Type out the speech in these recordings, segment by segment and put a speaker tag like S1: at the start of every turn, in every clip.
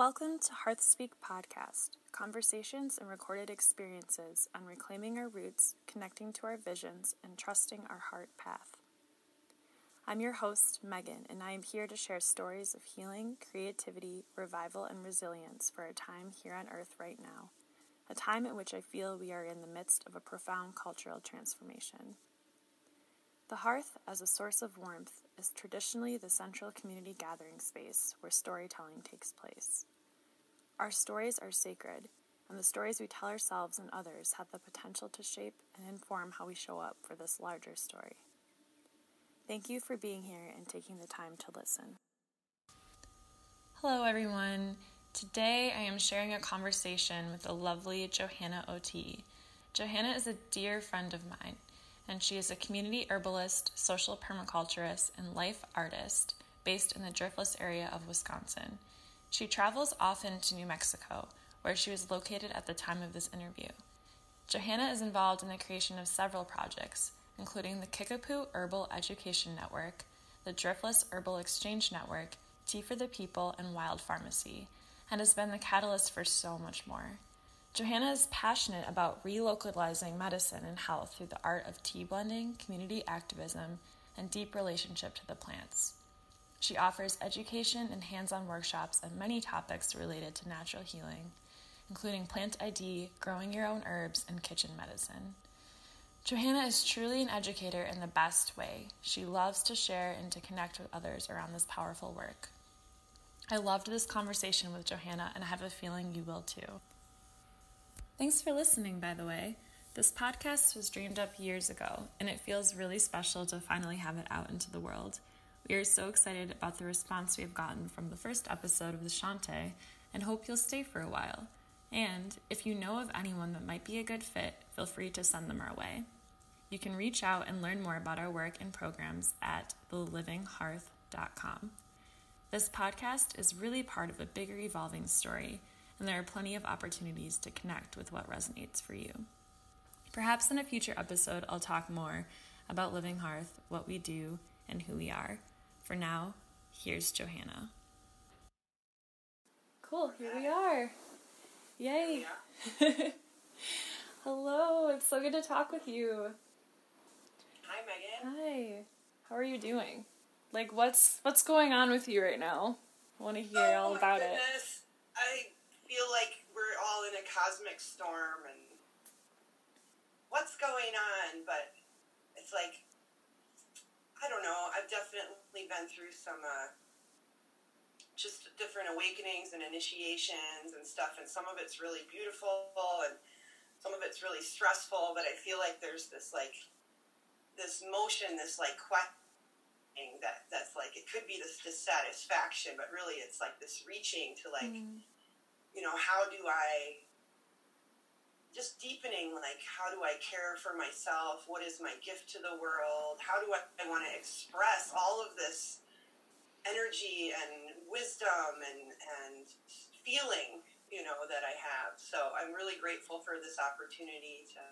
S1: Welcome to Hearthspeak Podcast, conversations and recorded experiences on reclaiming our roots, connecting to our visions, and trusting our heart path. I'm your host, Megan, and I am here to share stories of healing, creativity, revival, and resilience for our time here on Earth right now, a time in which I feel we are in the midst of a profound cultural transformation. The hearth, as a source of warmth, is traditionally the central community gathering space where storytelling takes place. Our stories are sacred, and the stories we tell ourselves and others have the potential to shape and inform how we show up for this larger story. Thank you for being here and taking the time to listen. Hello, everyone. Today I am sharing a conversation with the lovely Johanna Ot. Johanna is a dear friend of mine and she is a community herbalist, social permaculturist, and life artist based in the Driftless area of Wisconsin. She travels often to New Mexico, where she was located at the time of this interview. Johanna is involved in the creation of several projects, including the Kickapoo Herbal Education Network, the Driftless Herbal Exchange Network, Tea for the People, and Wild Pharmacy, and has been the catalyst for so much more. Johanna is passionate about relocalizing medicine and health through the art of tea blending, community activism, and deep relationship to the plants. She offers education and hands on workshops on many topics related to natural healing, including plant ID, growing your own herbs, and kitchen medicine. Johanna is truly an educator in the best way. She loves to share and to connect with others around this powerful work. I loved this conversation with Johanna, and I have a feeling you will too. Thanks for listening, by the way. This podcast was dreamed up years ago, and it feels really special to finally have it out into the world. We are so excited about the response we have gotten from the first episode of the Shante and hope you'll stay for a while. And if you know of anyone that might be a good fit, feel free to send them our way. You can reach out and learn more about our work and programs at thelivinghearth.com. This podcast is really part of a bigger evolving story and there are plenty of opportunities to connect with what resonates for you. Perhaps in a future episode, I'll talk more about Living Hearth, what we do, and who we are. For now, here's Johanna. Cool, here we are. Yay! Hello, it's so good to talk with you.
S2: Hi, Megan.
S1: Hi. How are you doing? Like, what's what's going on with you right now? I want to hear
S2: oh,
S1: all about
S2: goodness.
S1: it.
S2: Feel like we're all in a cosmic storm and what's going on, but it's like I don't know. I've definitely been through some uh, just different awakenings and initiations and stuff, and some of it's really beautiful and some of it's really stressful. But I feel like there's this like this motion, this like questioning that that's like it could be this dissatisfaction, but really it's like this reaching to like. Mm you know, how do I just deepening like how do I care for myself? What is my gift to the world? How do I, I want to express all of this energy and wisdom and and feeling, you know, that I have. So I'm really grateful for this opportunity to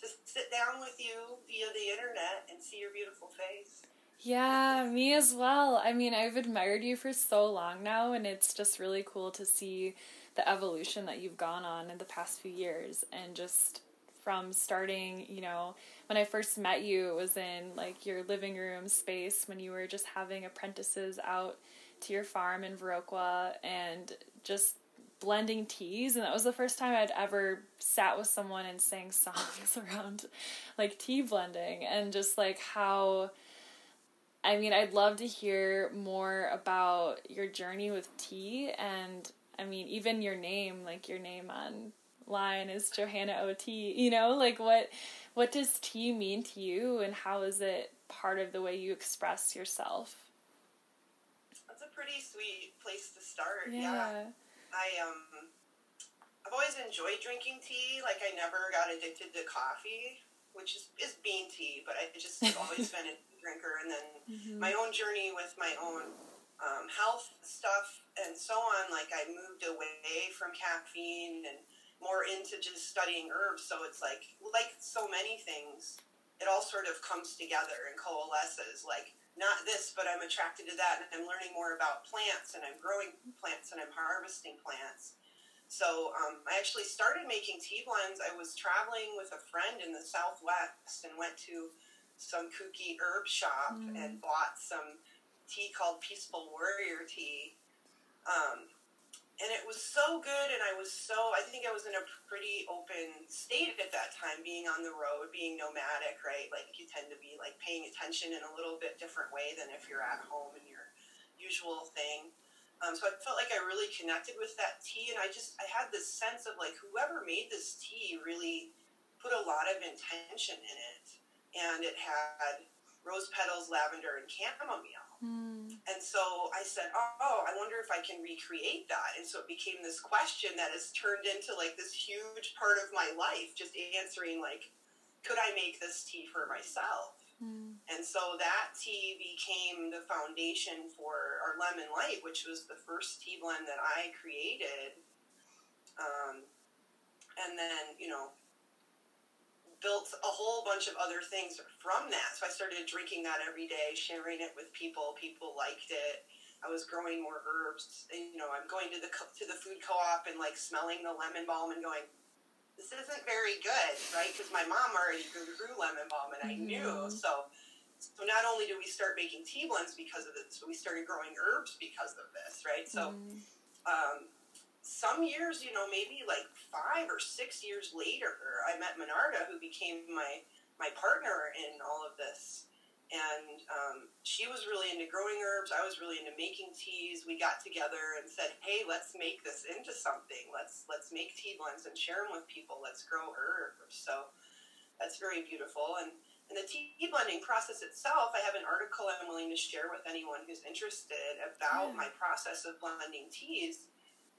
S2: to sit down with you via the internet and see your beautiful face.
S1: Yeah, me as well. I mean, I've admired you for so long now, and it's just really cool to see the evolution that you've gone on in the past few years. And just from starting, you know, when I first met you, it was in like your living room space when you were just having apprentices out to your farm in Viroqua and just blending teas and that was the first time I'd ever sat with someone and sang songs around like tea blending and just like how I mean, I'd love to hear more about your journey with tea and I mean, even your name, like your name on line is Johanna Ot. You know, like what what does tea mean to you and how is it part of the way you express yourself?
S2: That's a pretty sweet place to start.
S1: Yeah.
S2: yeah. I um I've always enjoyed drinking tea. Like I never got addicted to coffee, which is, is bean tea, but I just have always been drinker. And then mm-hmm. my own journey with my own um, health stuff and so on. Like I moved away from caffeine and more into just studying herbs. So it's like like so many things, it all sort of comes together and coalesces. Like not this, but I'm attracted to that, and I'm learning more about plants, and I'm growing plants, and I'm harvesting plants. So um, I actually started making tea blends. I was traveling with a friend in the Southwest and went to some kooky herb shop mm. and bought some tea called Peaceful Warrior Tea. Um, and it was so good and i was so i think i was in a pretty open state at that time being on the road being nomadic right like you tend to be like paying attention in a little bit different way than if you're at home in your usual thing um, so i felt like i really connected with that tea and i just i had this sense of like whoever made this tea really put a lot of intention in it and it had rose petals lavender and chamomile Mm. And so I said, oh, I wonder if I can recreate that. And so it became this question that has turned into like this huge part of my life, just answering like, could I make this tea for myself? Mm. And so that tea became the foundation for our lemon light, which was the first tea blend that I created. Um, and then, you know, built a whole bunch of other things from that. So I started drinking that every day, sharing it with people. People liked it. I was growing more herbs. And, you know, I'm going to the to the food co-op and like smelling the lemon balm and going, "This isn't very good," right? Because my mom already grew, grew lemon balm, and I mm-hmm. knew. So, so not only did we start making tea blends because of this, but we started growing herbs because of this, right? So. Mm-hmm. Um, some years, you know, maybe like five or six years later, I met Menarda, who became my my partner in all of this. And um, she was really into growing herbs. I was really into making teas. We got together and said, "Hey, let's make this into something. Let's let's make tea blends and share them with people. Let's grow herbs." So that's very beautiful. And and the tea blending process itself, I have an article I'm willing to share with anyone who's interested about yeah. my process of blending teas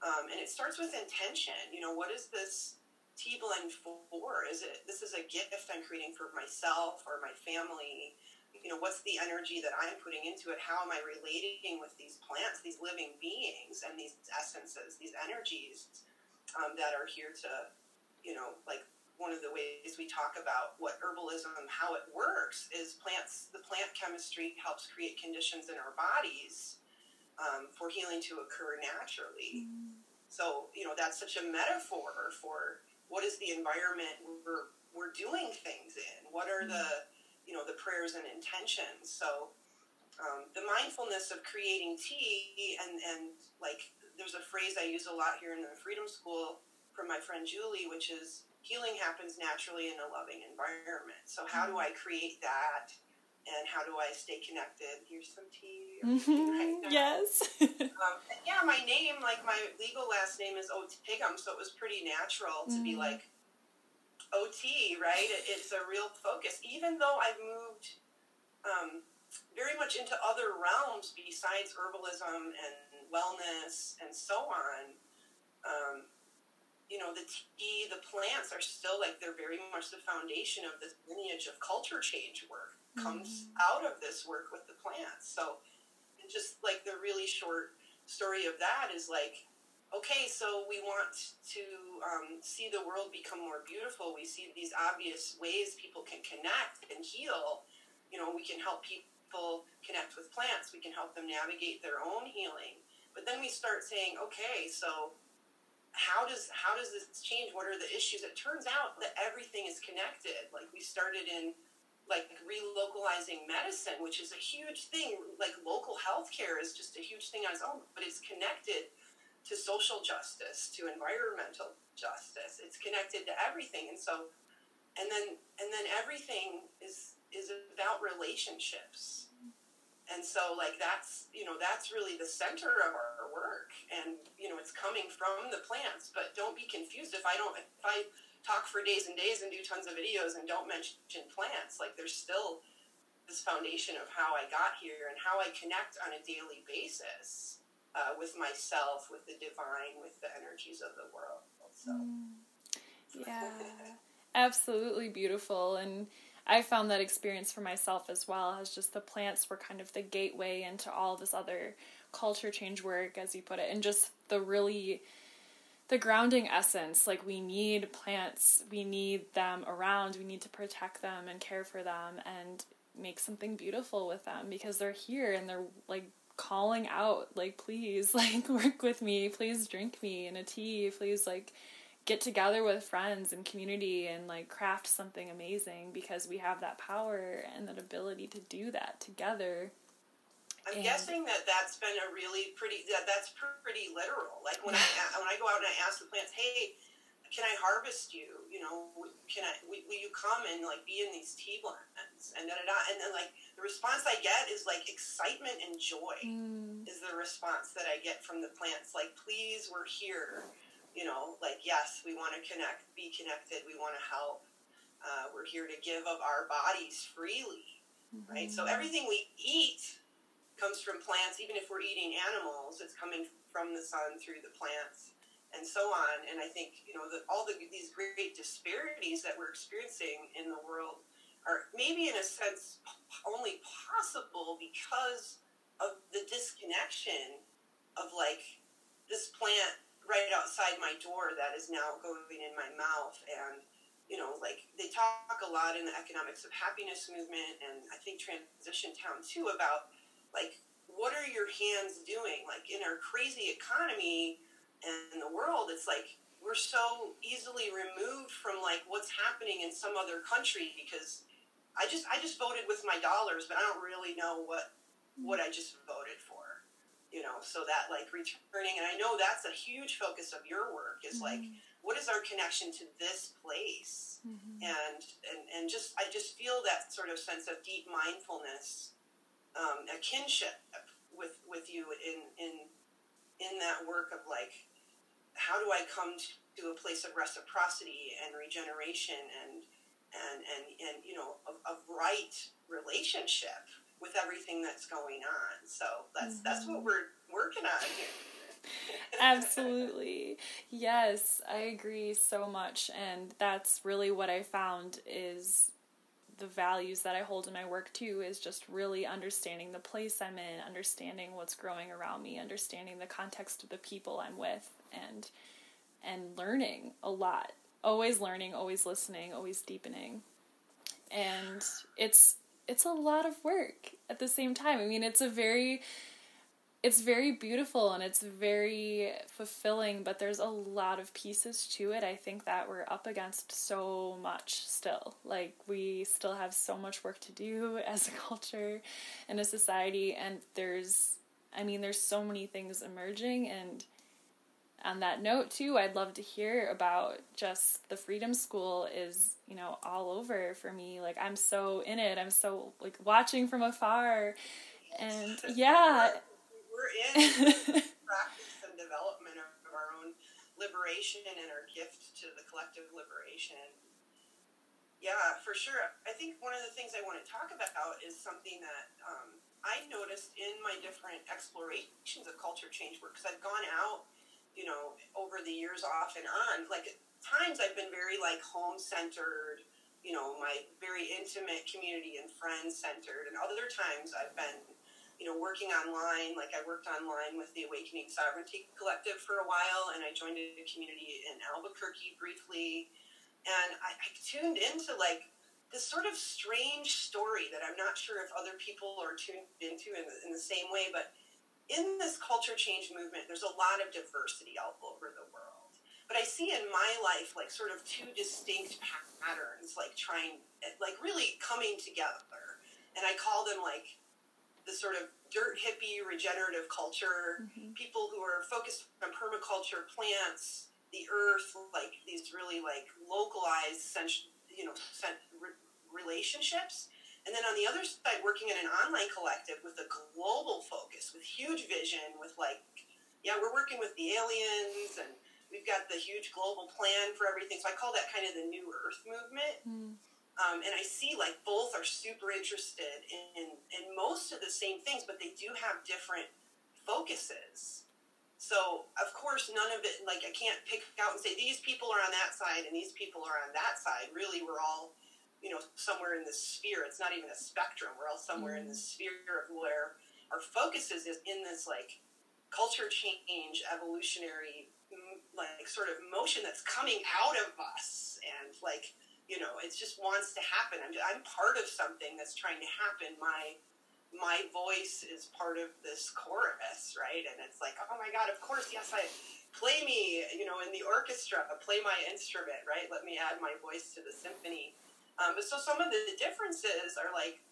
S2: um, and it starts with intention. You know, what is this tea blend for? Is it this is a gift I'm creating for myself or my family? You know, what's the energy that I'm putting into it? How am I relating with these plants, these living beings, and these essences, these energies um, that are here to, you know, like one of the ways we talk about what herbalism, how it works, is plants. The plant chemistry helps create conditions in our bodies um, for healing to occur naturally. Mm. So, you know, that's such a metaphor for what is the environment we're, we're doing things in? What are the, you know, the prayers and intentions? So, um, the mindfulness of creating tea and, and like, there's a phrase I use a lot here in the Freedom School from my friend Julie, which is healing happens naturally in a loving environment. So, how do mm. I create that? and how do I stay connected? Here's some tea.
S1: Mm-hmm. Right yes.
S2: um, yeah, my name, like my legal last name is Otigum, so it was pretty natural to mm. be like OT, right? It, it's a real focus. Even though I've moved um, very much into other realms besides herbalism and wellness and so on. Um, you know, the tea, the plants are still like they're very much the foundation of this lineage of culture change work comes mm-hmm. out of this work with the plants. So, just like the really short story of that is like, okay, so we want to um, see the world become more beautiful. We see these obvious ways people can connect and heal. You know, we can help people connect with plants. We can help them navigate their own healing. But then we start saying, okay, so how does how does this change? What are the issues? It turns out that everything is connected. Like we started in like relocalizing medicine, which is a huge thing. Like local healthcare is just a huge thing on its own, but it's connected to social justice, to environmental justice. It's connected to everything, and so, and then and then everything is is about relationships. And so, like that's you know that's really the center of our work, and you know it's coming from the plants. But don't be confused if I don't if I talk for days and days and do tons of videos and don't mention plants. Like there's still this foundation of how I got here and how I connect on a daily basis uh, with myself, with the divine, with the energies of the world. So,
S1: mm. yeah, absolutely beautiful. And I found that experience for myself as well, as just the plants were kind of the gateway into all this other culture change work, as you put it, and just the really the grounding essence like we need plants we need them around we need to protect them and care for them and make something beautiful with them because they're here and they're like calling out like please like work with me please drink me in a tea please like get together with friends and community and like craft something amazing because we have that power and that ability to do that together.
S2: I'm and guessing that that's been a really pretty that that's pretty literal. Like when I when I go out and I ask the plants, "Hey, can I harvest you? You know, can I will, will you come and like be in these tea blends?" And da da da. And then like the response I get is like excitement and joy mm. is the response that I get from the plants. Like, "Please, we're here." you know, like, yes, we want to connect, be connected, we want to help. Uh, we're here to give of our bodies freely, mm-hmm. right? So everything we eat comes from plants. Even if we're eating animals, it's coming from the sun through the plants, and so on. And I think you know the, all the, these great disparities that we're experiencing in the world are maybe in a sense only possible because of the disconnection of like this plant right outside my door that is now going in my mouth and you know like they talk a lot in the economics of happiness movement and i think transition town too about like what are your hands doing like in our crazy economy and the world it's like we're so easily removed from like what's happening in some other country because i just i just voted with my dollars but i don't really know what what i just voted for you know so that like returning and i know that's a huge focus of your work is mm-hmm. like what is our connection to this place mm-hmm. and, and and just i just feel that sort of sense of deep mindfulness um, a kinship with with you in in in that work of like how do i come to a place of reciprocity and regeneration and and and, and you know of, of right relationship with everything that's going on. So that's mm-hmm. that's what we're working on here.
S1: Absolutely. Yes, I agree so much and that's really what I found is the values that I hold in my work too is just really understanding the place I'm in, understanding what's growing around me, understanding the context of the people I'm with and and learning a lot. Always learning, always listening, always deepening. And it's it's a lot of work at the same time. I mean, it's a very it's very beautiful and it's very fulfilling, but there's a lot of pieces to it. I think that we're up against so much still. Like, we still have so much work to do as a culture and a society, and there's, I mean, there's so many things emerging, and on that note too i'd love to hear about just the freedom school is you know all over for me like i'm so in it i'm so like watching from afar and yeah
S2: we're, in practice and development of our own liberation and our gift to the collective liberation yeah for sure i think one of the things i want to talk about is something that um, i noticed in my different explorations of culture change work because i've gone out you know, over the years off and on. Like at times I've been very like home centered, you know, my very intimate community and friends centered. And other times I've been, you know, working online. Like I worked online with the Awakening Sovereignty Collective for a while and I joined a community in Albuquerque briefly. And I, I tuned into like this sort of strange story that I'm not sure if other people are tuned into in in the same way, but in this culture change movement, there's a lot of diversity all over the world. But I see in my life like sort of two distinct patterns, like trying, like really coming together. And I call them like the sort of dirt hippie regenerative culture, mm-hmm. people who are focused on permaculture, plants, the earth, like these really like localized, you know, relationships and then on the other side, working in an online collective with a global focus, with huge vision, with like, yeah, we're working with the aliens and we've got the huge global plan for everything. So I call that kind of the new earth movement. Mm. Um, and I see like both are super interested in, in most of the same things, but they do have different focuses. So of course, none of it, like I can't pick out and say these people are on that side and these people are on that side. Really, we're all you know, somewhere in the sphere. It's not even a spectrum. We're all somewhere mm. in the mm. sphere of where our focus is, is in this like culture change, evolutionary, like sort of motion that's coming out of us, and like you know, it just wants to happen. I'm, I'm part of something that's trying to happen. My my voice is part of this chorus, right? And it's like, oh my God, of course, yes, I play me, you know, in the orchestra, play my instrument, right? Let me add my voice to the symphony. Um, but so some of the differences are like,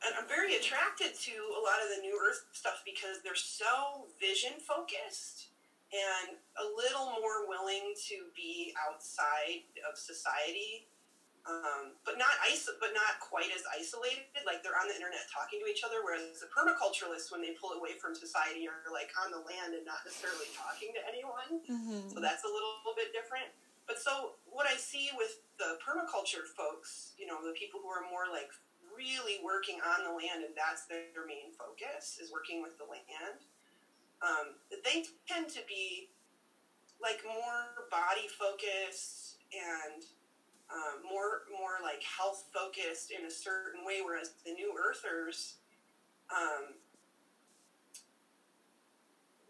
S2: and I'm very attracted to a lot of the new earth stuff because they're so vision focused and a little more willing to be outside of society um, but not iso- but not quite as isolated. Like they're on the internet talking to each other, whereas the permaculturalists, when they pull away from society, are like on the land and not necessarily talking to anyone. Mm-hmm. So that's a little bit different. But so what I see with the permaculture folks, you know, the people who are more like really working on the land and that's their main focus is working with the land. Um, they tend to be like more body focused and um, more more like health focused in a certain way, whereas the new earthers, um,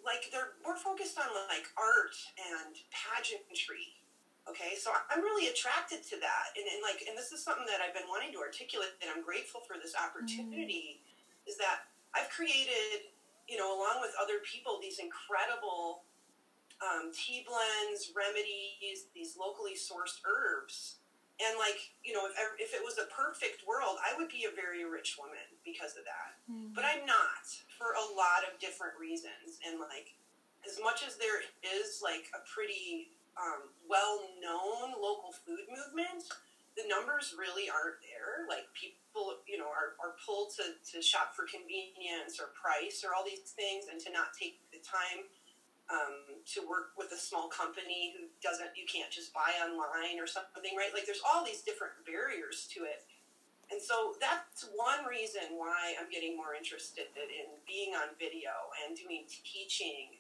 S2: like they're more focused on like art and pageantry. Okay, so I'm really attracted to that, and, and like, and this is something that I've been wanting to articulate, and I'm grateful for this opportunity. Mm. Is that I've created, you know, along with other people, these incredible um, tea blends, remedies, these locally sourced herbs. And like you know if, if it was a perfect world i would be a very rich woman because of that. Mm-hmm. but i'm not for a lot of different reasons. And like as much as there is like a pretty um, well-known local food movement the numbers really aren't there. Like people you know are, are pulled to, to shop for convenience or price or all these things and to not take the time um, to work with a small company who doesn't, you can't just buy online or something, right? Like there's all these different barriers to it. And so that's one reason why I'm getting more interested in being on video and doing teaching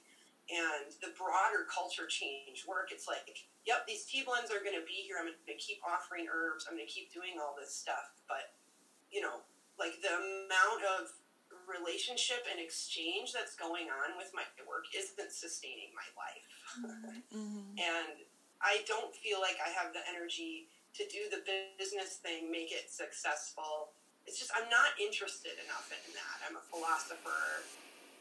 S2: and the broader culture change work. It's like, yep, these tea blends are going to be here. I'm going to keep offering herbs. I'm going to keep doing all this stuff. But, you know, like the amount of relationship and exchange that's going on with my work isn't sustaining my life. Mm-hmm. and I don't feel like I have the energy to do the business thing, make it successful. It's just, I'm not interested enough in that. I'm a philosopher,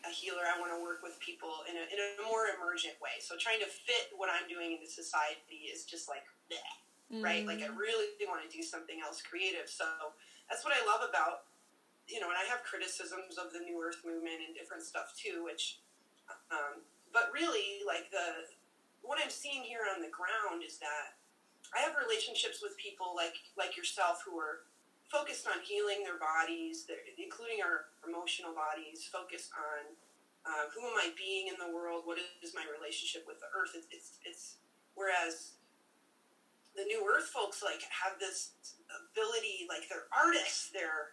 S2: a healer. I want to work with people in a, in a more emergent way. So trying to fit what I'm doing into society is just like, bleh, mm-hmm. right? Like I really want to do something else creative. So that's what I love about you know, and I have criticisms of the New Earth movement and different stuff too, which, um, but really, like the what I'm seeing here on the ground is that I have relationships with people like like yourself who are focused on healing their bodies, including our emotional bodies, focused on uh, who am I being in the world, what is my relationship with the earth. It's, it's, it's whereas the New Earth folks like have this ability, like they're artists, they're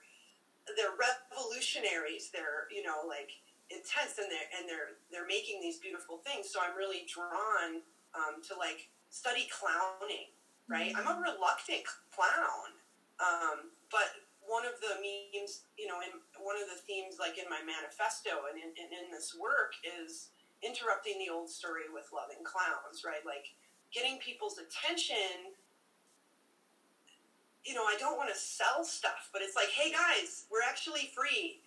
S2: they're revolutionaries. They're you know like intense and they're and they're they're making these beautiful things. So I'm really drawn um, to like study clowning. Right, mm-hmm. I'm a reluctant clown, um, but one of the memes, you know, in one of the themes, like in my manifesto and in, in, in this work, is interrupting the old story with loving clowns. Right, like getting people's attention you know, I don't want to sell stuff, but it's like, hey guys, we're actually free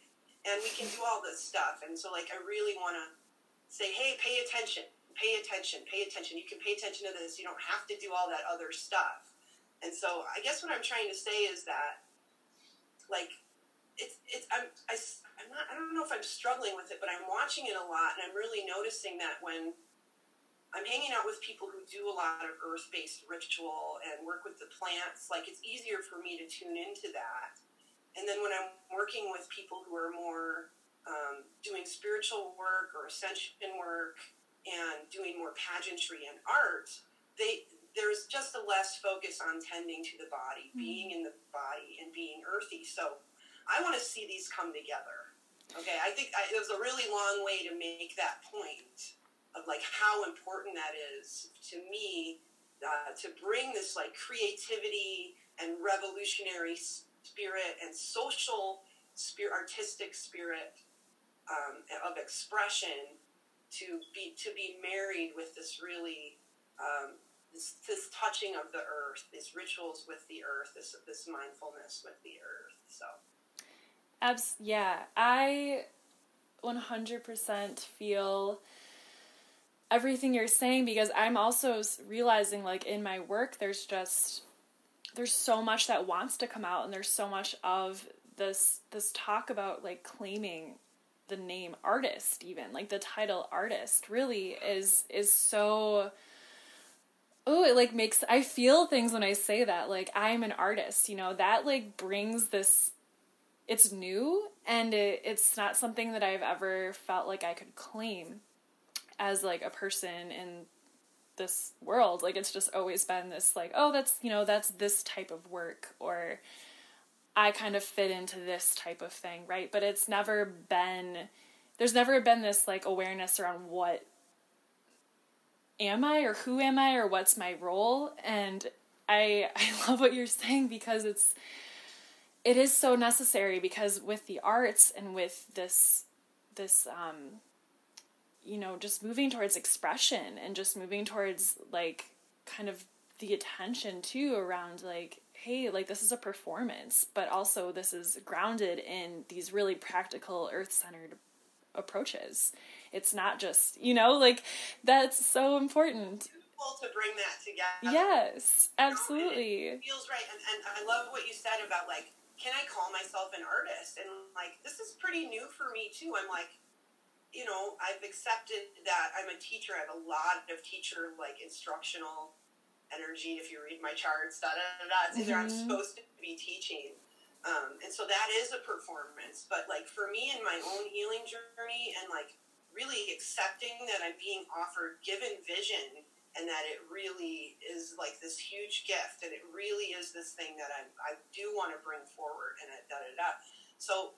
S2: and we can do all this stuff. And so, like, I really want to say, hey, pay attention, pay attention, pay attention. You can pay attention to this. You don't have to do all that other stuff. And so, I guess what I'm trying to say is that, like, it's, it's, I'm, I, I'm not, I don't know if I'm struggling with it, but I'm watching it a lot and I'm really noticing that when, I'm hanging out with people who do a lot of earth based ritual and work with the plants. Like it's easier for me to tune into that. And then when I'm working with people who are more um, doing spiritual work or ascension work and doing more pageantry and art, they there's just a less focus on tending to the body, mm-hmm. being in the body, and being earthy. So I want to see these come together. Okay, I think I, it was a really long way to make that point like how important that is to me uh, to bring this like creativity and revolutionary spirit and social spirit, artistic spirit um, of expression to be to be married with this really um, this, this touching of the earth, these rituals with the earth, this this mindfulness with the earth. So,
S1: Abs- yeah, I 100% feel everything you're saying because I'm also realizing like in my work there's just there's so much that wants to come out and there's so much of this this talk about like claiming the name artist even like the title artist really is is so oh it like makes i feel things when i say that like i'm an artist you know that like brings this it's new and it, it's not something that i've ever felt like i could claim as like a person in this world like it's just always been this like oh that's you know that's this type of work or I kind of fit into this type of thing, right? But it's never been there's never been this like awareness around what am I or who am I or what's my role and I I love what you're saying because it's it is so necessary because with the arts and with this this um you know just moving towards expression and just moving towards like kind of the attention too around like hey, like this is a performance, but also this is grounded in these really practical, earth centered approaches. It's not just, you know, like that's so important.
S2: To bring that together.
S1: Yes, absolutely.
S2: You know, it feels right. And, and I love what you said about like, can I call myself an artist? And like, this is pretty new for me too. I'm like, you know, I've accepted that I'm a teacher. I have a lot of teacher like instructional energy if you read my charts da da da da it's either mm-hmm. i'm supposed to be teaching um, and so that is a performance but like for me in my own healing journey and like really accepting that i'm being offered given vision and that it really is like this huge gift and it really is this thing that i i do want to bring forward and da da da so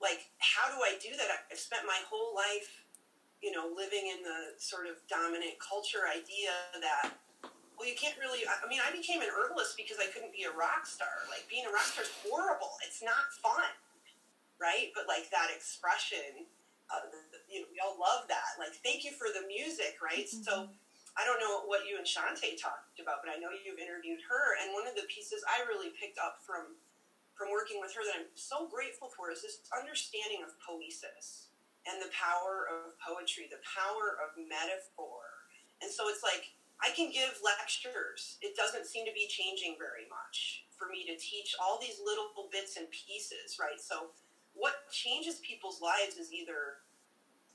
S2: like how do i do that i've spent my whole life you know living in the sort of dominant culture idea that well, you can't really. I mean, I became an herbalist because I couldn't be a rock star. Like being a rock star is horrible. It's not fun, right? But like that expression, uh, you know, we all love that. Like, thank you for the music, right? Mm-hmm. So. I don't know what you and Shante talked about, but I know you've interviewed her, and one of the pieces I really picked up from from working with her that I'm so grateful for is this understanding of poesis and the power of poetry, the power of metaphor. And so it's like I can give lectures. It doesn't seem to be changing very much for me to teach all these little bits and pieces, right? So, what changes people's lives is either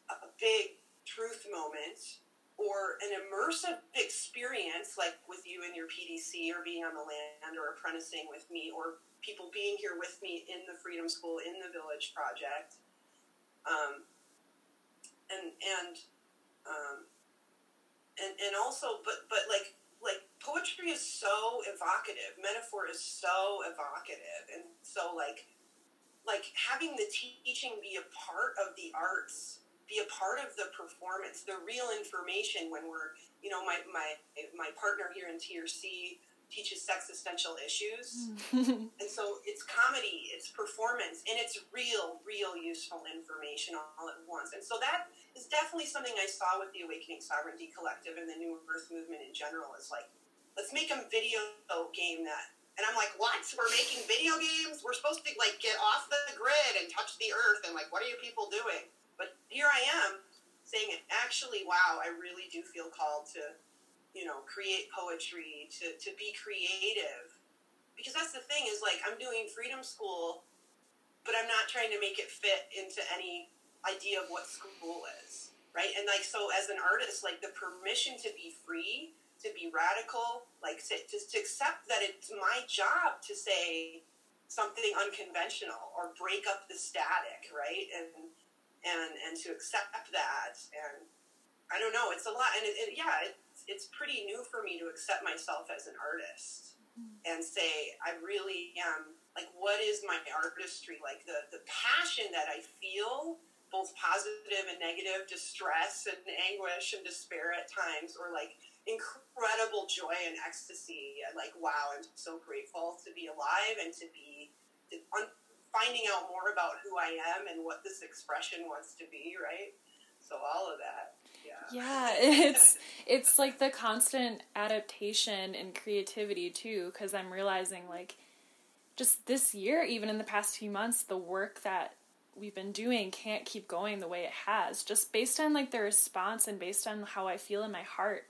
S2: a big truth moment or an immersive experience, like with you and your PDC, or being on the land, or apprenticing with me, or people being here with me in the Freedom School, in the Village Project. Um, and and um, and and also but but like like poetry is so evocative metaphor is so evocative and so like like having the teaching be a part of the arts be a part of the performance the real information when we're you know my my my partner here in trc teaches sex essential issues mm. and so it's comedy it's performance and it's real real useful information all at once. And so that is definitely something i saw with the awakening sovereignty collective and the new earth movement in general is like let's make a video game that. And i'm like what? We're making video games? We're supposed to like get off the grid and touch the earth and like what are you people doing? But here i am saying actually wow i really do feel called to you know, create poetry, to, to be creative. Because that's the thing is like I'm doing freedom school, but I'm not trying to make it fit into any idea of what school is. Right. And like so as an artist, like the permission to be free, to be radical, like to, to, to accept that it's my job to say something unconventional or break up the static, right? And and and to accept that and I don't know, it's a lot and it, it, yeah, it, it's pretty new for me to accept myself as an artist mm-hmm. and say I really am like what is my artistry? Like the the passion that I feel both positive and negative distress and anguish and despair at times or like incredible joy and ecstasy. Like wow I'm so grateful to be alive and to be finding out more about who I am and what this expression wants to be right? So all of that
S1: Yeah, it's it's like the constant adaptation and creativity too cuz I'm realizing like just this year even in the past few months the work that we've been doing can't keep going the way it has just based on like the response and based on how I feel in my heart.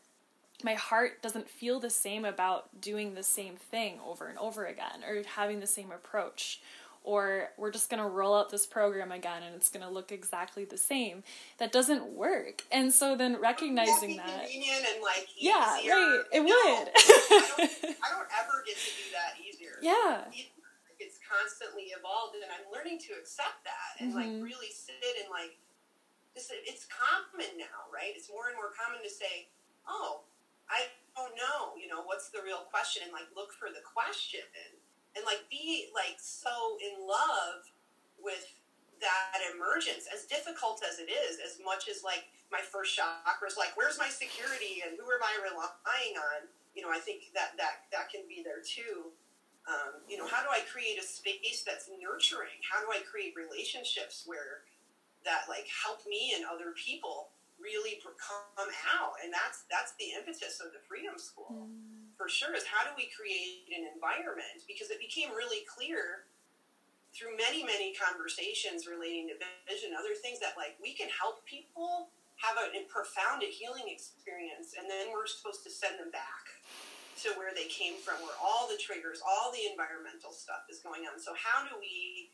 S1: My heart doesn't feel the same about doing the same thing over and over again or having the same approach or we're just going to roll out this program again and it's going to look exactly the same. That doesn't work. And so then recognizing that.
S2: Convenient and like easier.
S1: yeah, right. It
S2: no,
S1: would.
S2: I, don't, I don't ever get to do that easier.
S1: Yeah.
S2: It's constantly evolved, and I'm learning to accept that and
S1: Mm-hmm.
S2: like really sit and like. This, it's common now, right? It's more and more common to say, "Oh, I don't know," you know, what's the real question, and like look for the question and like be like so in love with that emergence as difficult as it is as much as like my first chakra is like where's my security and who am i relying on? You know i think that that that can be there too. Um, you know how do i create a space that's nurturing? How do i create relationships where that like help me and other people really come out? And that's that's the impetus of the freedom school for sure is how do we create an environment? Because it became really clear through many many conversations relating to vision other things that like we can help people have a, a profound healing experience and then we're supposed to send them back to where they came from where all the triggers all the environmental stuff is going on. So how do we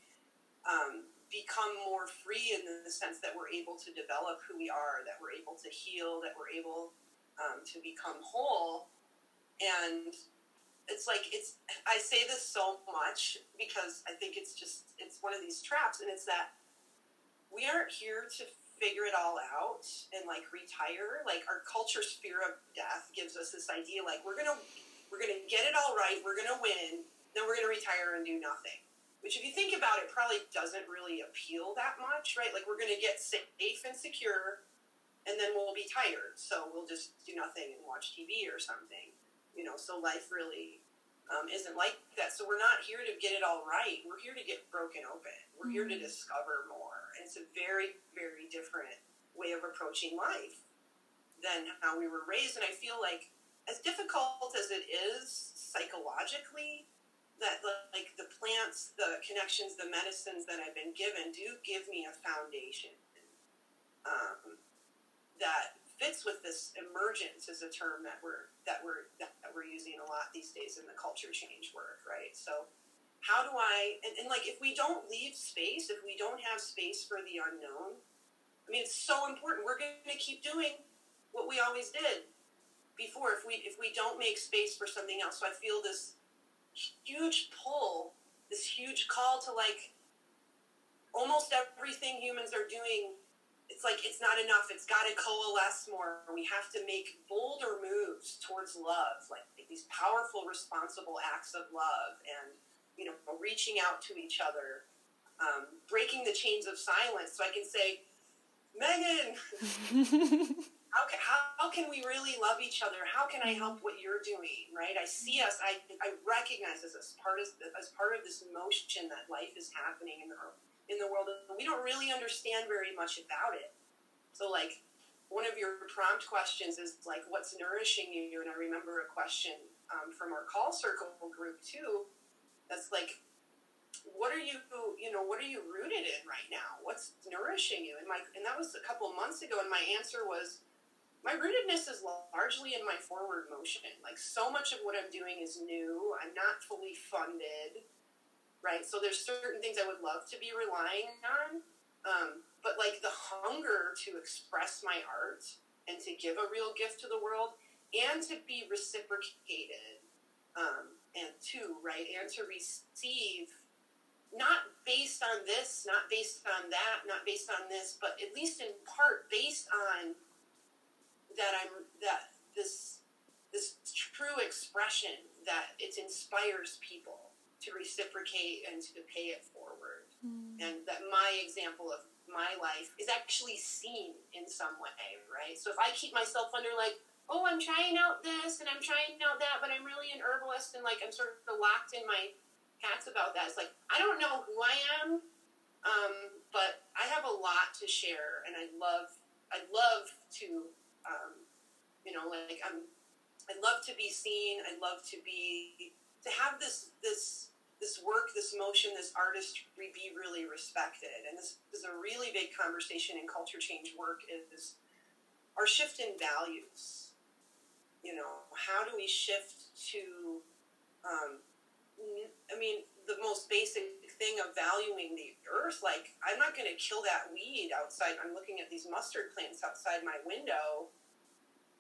S2: um, become more free in the sense that we're able to develop who we are that we're able to heal that we're able um, to become whole and it's like it's i say this so much because i think it's just it's one of these traps. And it's that we aren't here to figure it all out and like retire. Like our culture's fear of death gives us this idea like we're gonna we're gonna get it all right we're gonna win then we're gonna retire and do nothing. Which if you think about it probably doesn't really appeal that much right? Like we're gonna get safe and secure and then we'll be tired. So we'll just do nothing and watch tv or something you know so life really um, isn't like that. So we're not here to get it all right. We're here to get broken open. We're here to discover more. And it's a very very different way of approaching life than how we were raised. And i feel like as difficult as it is psychologically that like the plants the connections the medicines that i've been given do give me a foundation um, that fits with this emergence is a term that we're that we're that we're using a lot these days in the culture change work, right? So how do I and, and like if we don't leave space, if we don't have space for the unknown, I mean it's so important. We're gonna keep doing what we always did before if we if we don't make space for something else. So I feel this huge pull, this huge call to like almost everything humans are doing it's like it's not enough. It's got to coalesce more. We have to make bolder moves towards love, like, like these powerful, responsible acts of love, and you know, reaching out to each other, um, breaking the chains of silence. So I can say, Megan, how can how, how can we really love each other? How can I help what you're doing? Right? I see us. I I recognize this as part of as part of this motion that life is happening in the in the world we don't really understand very much about it. So like one of your prompt questions is like what's nourishing you? And i remember a question um, from our call circle group too that's like what are you you know what are you rooted in right now? What's nourishing you? And my and that was a couple of months ago and my answer was my rootedness is largely in my forward motion. Like so much of what i'm doing is new. I'm not fully funded right? So there's certain things I would love to be relying on, um, but like the hunger to express my art and to give a real gift to the world and to be reciprocated, um, and to right and to receive, not based on this, not based on that, not based on this, but at least in part based on that I'm that this this true expression that it inspires people to reciprocate and to pay it forward. Mm. And that my example of my life is actually seen in some way, right? So if I keep myself under like, oh, I'm trying out this and I'm trying out that, but I'm really an herbalist and like I'm sort of locked in my hats about that. It's like, I don't know who I am, um, but I have a lot to share and I love I love to, um, you know, like I'm, I love to be seen. I love to be to have this this this work, this motion, this artistry be really respected. And this is a really big conversation in culture change work is our shift in values. You know, how do we shift to, um, I mean, the most basic thing of valuing the earth. Like, I'm not going to kill that weed outside. I'm looking at these mustard plants outside my window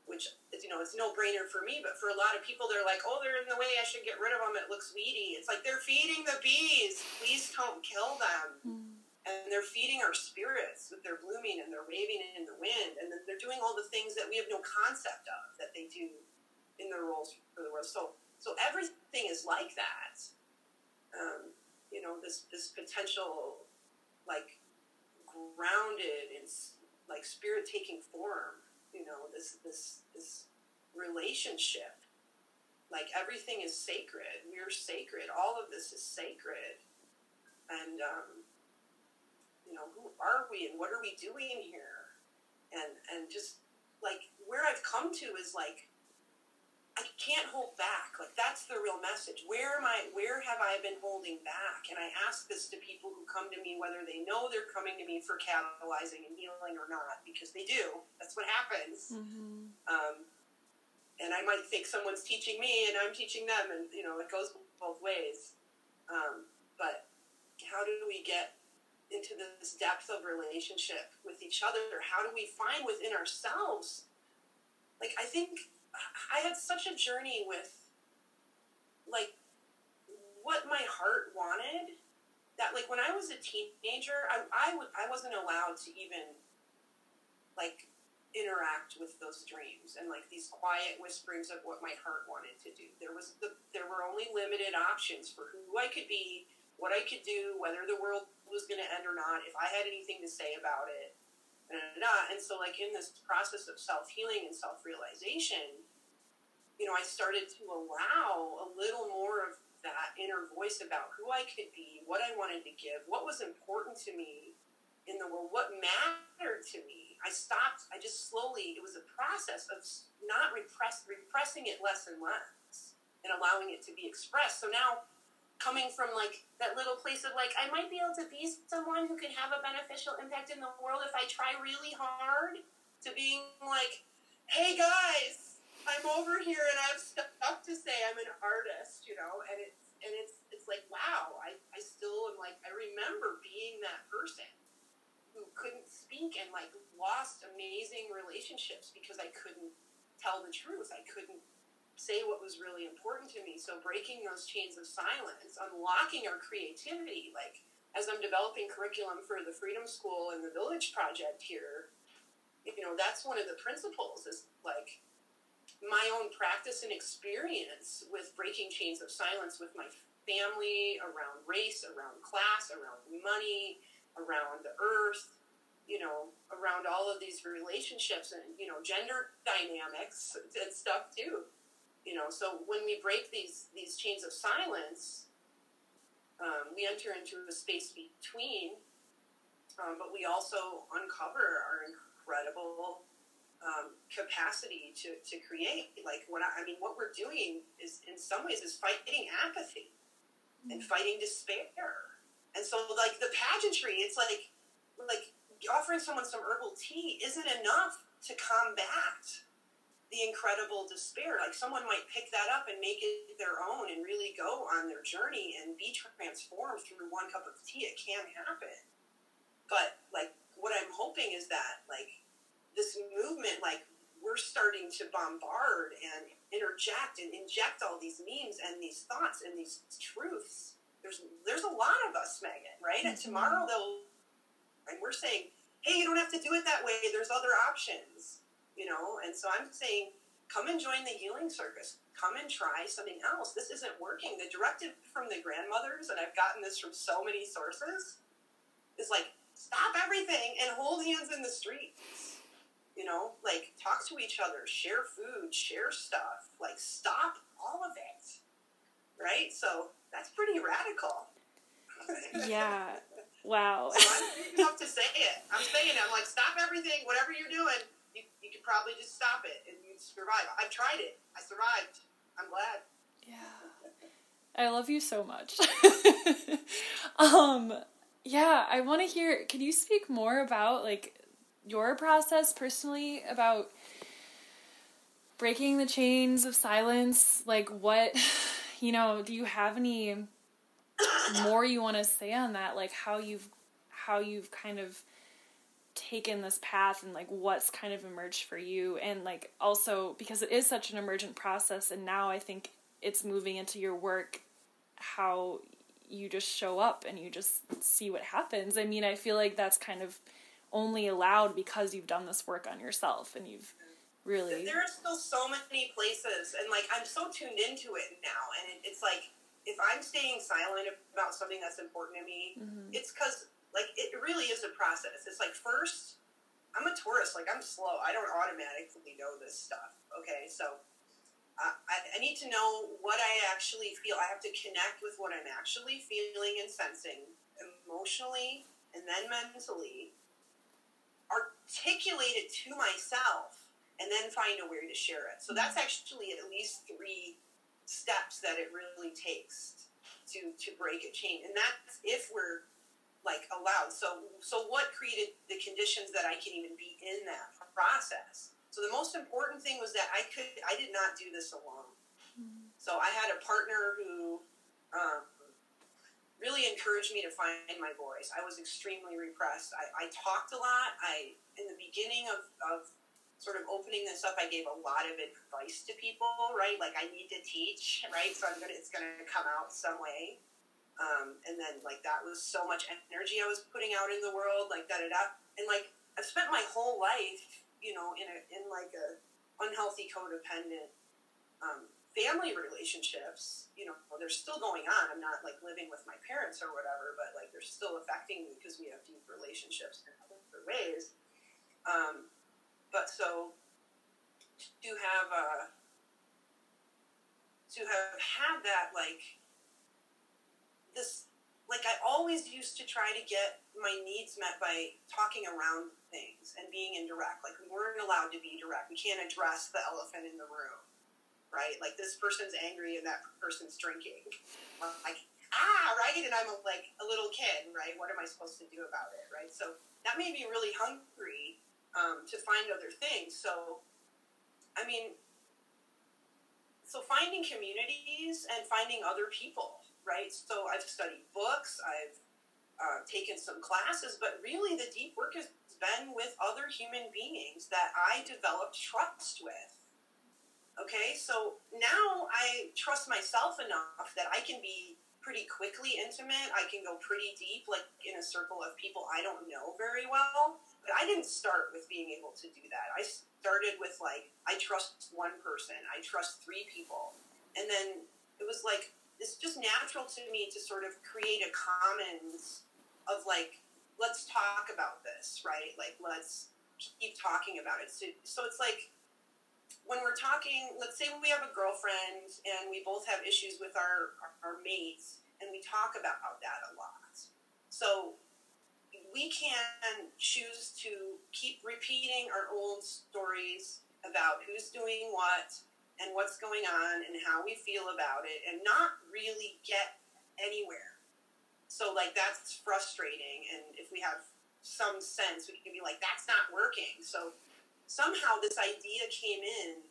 S2: which is, you know, it's no brainer for me, but for a lot of people, they're like, oh, they're in the way. I should get rid of them. It looks weedy. It's like they're feeding the bees. Please don't kill them. Mm. And they're feeding our spirits with their blooming and they're waving in the wind. And they're doing all the things that we have no concept of that they do in their roles for the world. So, so everything is like that. Um, you know, this, this potential, like, grounded in, like, spirit taking form you know this this this relationship. Like everything is sacred. We're sacred. All of this is sacred. And um, you know who are we and what are we doing here? And and just like where i've come to is like I can't hold back. Like that's the real message. Where am I? Where have I been holding back? And I ask this to people who come to me, whether they know they're coming to me for catalyzing and healing or not, because they do. That's what happens. Mm-hmm. Um, and I might think someone's teaching me, and I'm teaching them, and you know it goes both ways. Um, but how do we get into this depth of relationship with each other? How do we find within ourselves? Like I think I had such a journey with like what my heart wanted that like when I was a teenager I, I wasn't allowed to even like interact with those dreams and like these quiet whisperings of what my heart wanted to do. There was the there were only limited options for who I could be, what I could do, whether the world was going to end or not, if I had anything to say about it. And so, like, in this process of self healing and self realization, you know, I started to allow a little more of that inner voice about who I could be, what I wanted to give, what was important to me in the world, what mattered to me. I stopped, I just slowly, it was a process of not repress, repressing it less and less and allowing it to be expressed. So now, coming from like that little place of like, I might be able to be someone who can have a beneficial impact in the world if I try really hard, to being like, hey guys, I'm over here and I have stuff to say. I'm an artist, you know, and it's and it's it's like wow. I I still am like I remember being that person who couldn't speak and like lost amazing relationships because I couldn't tell the truth. I couldn't say what was really important to me. So breaking those chains of silence, unlocking our creativity, like as I'm developing curriculum for the Freedom School and the Village Project here, you know, that's one of the principles is like my own practice and experience with breaking chains of silence with my family around race, around class, around money, around the earth, you know, around all of these relationships and, you know, gender dynamics and stuff too you know so when we break these these chains of silence um, we enter into a space between um, but we also uncover our incredible um, capacity to, to create like what I, I, mean what we're doing is in some ways is fighting apathy mm-hmm. and fighting despair and so like the pageantry it's like like offering someone some herbal tea isn't enough to combat the incredible despair. Like someone might pick that up and make it their own and really go on their journey and be transformed through one cup of tea. It can happen. But like what I'm hoping is that like this movement, like we're starting to bombard and interject and inject all these memes and these thoughts and these truths. There's there's a lot of us, Megan, right? Mm-hmm. And tomorrow they'll and we're saying, hey, you don't have to do it that way. There's other options you know? And so I'm saying, come and join the healing circus. Come and try something else. This isn't working. The directive from the grandmothers, and I've gotten this from so many sources, is like, stop everything and hold hands in the streets. You know, like talk to each other, share food, share stuff, like stop all of it. Right? So that's pretty radical.
S1: yeah. Wow.
S2: So I'm big enough to say it. I'm saying it. I'm like, stop everything, whatever you're doing. You probably just stop it and survive. I've tried it. I survived. I'm glad.
S1: Yeah. I love you so much. um, yeah, I want to hear. Can you speak more about like your process personally about breaking the chains of silence? Like, what, you know, do you have any more you want to say on that? Like, how you've how you've kind of taken this path and like what's kind of emerged for you and like also because it is such an emergent process and now I think it's moving into your work how you just show up and you just see what happens. I mean, I feel like that's kind of only allowed because you've done this work on yourself and you've really
S2: there are still so many places and like i'm so tuned into it now and it's like if i'm staying silent about something that's important to me mm-hmm. it's because like it really is a process. It's like first i'm a tourist. Like i'm slow. I don't automatically know this stuff. Okay so uh, I, I need to know what i actually feel. I have to connect with what i'm actually feeling and sensing emotionally and then mentally articulate it to myself and then find a way to share it. So that's actually at least three steps that it really takes to to break a chain. And that's if we're like allowed. So so what created the conditions that I can even be in that process? So the most important thing was that I could I did not do this alone. Mm-hmm. So I had a partner who um, really encouraged me to find my voice. I was extremely repressed. I, I talked a lot. I in the beginning of, of sort of opening this up, I gave a lot of advice to people, right? Like I need to teach, right? So I'm gonna it's gonna come out some way. Um, and then like that was so much energy I was putting out in the world, like da da da. And like I've spent my whole life, you know, in a in like a unhealthy codependent um, family relationships, you know, they're still going on. I'm not like living with my parents or whatever, but like they're still affecting me because we have deep relationships in other ways. Um, but so to have uh, to have had that like this like I always used to try to get my needs met by talking around things and being indirect. Like we weren't allowed to be direct. We can't address the elephant in the room right? Like this person's angry and that person's drinking. like, ah, right? And I'm a, like a little kid, right? What am I supposed to do about it, right? So that made me really hungry um, to find other things. So, I mean, so finding communities and finding other people, right? So I've studied books, I've uh, taken some classes, but really the deep work has been with other human beings that I developed trust with Okay, so now I trust myself enough that I can be pretty quickly intimate. I can go pretty deep, like in a circle of people I don't know very well. But I didn't start with being able to do that. I started with like, I trust one person, I trust three people. And then it was like, it's just natural to me to sort of create a commons of like, let's talk about this, right? Like, let's keep talking about it. So, so it's like, when we're talking, let's say we have a girlfriend and we both have issues with our, our, our mates, and we talk about that a lot. So we can choose to keep repeating our old stories about who's doing what and what's going on and how we feel about it and not really get anywhere. So, like, that's frustrating. And if we have some sense, we can be like, that's not working. So, somehow this idea came in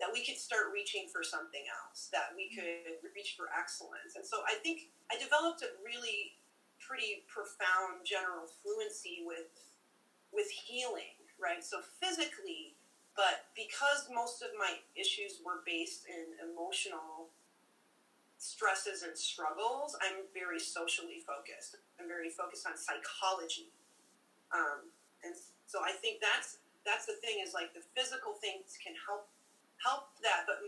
S2: that we could start reaching for something else, that we mm-hmm. could reach for excellence. And so I think I developed a really pretty profound general fluency with with healing, right? So physically, but because most of my issues were based in emotional stresses and struggles, I'm very socially focused. I'm very focused on psychology. Um, and so I think that's that's the thing is like the physical things can help help that but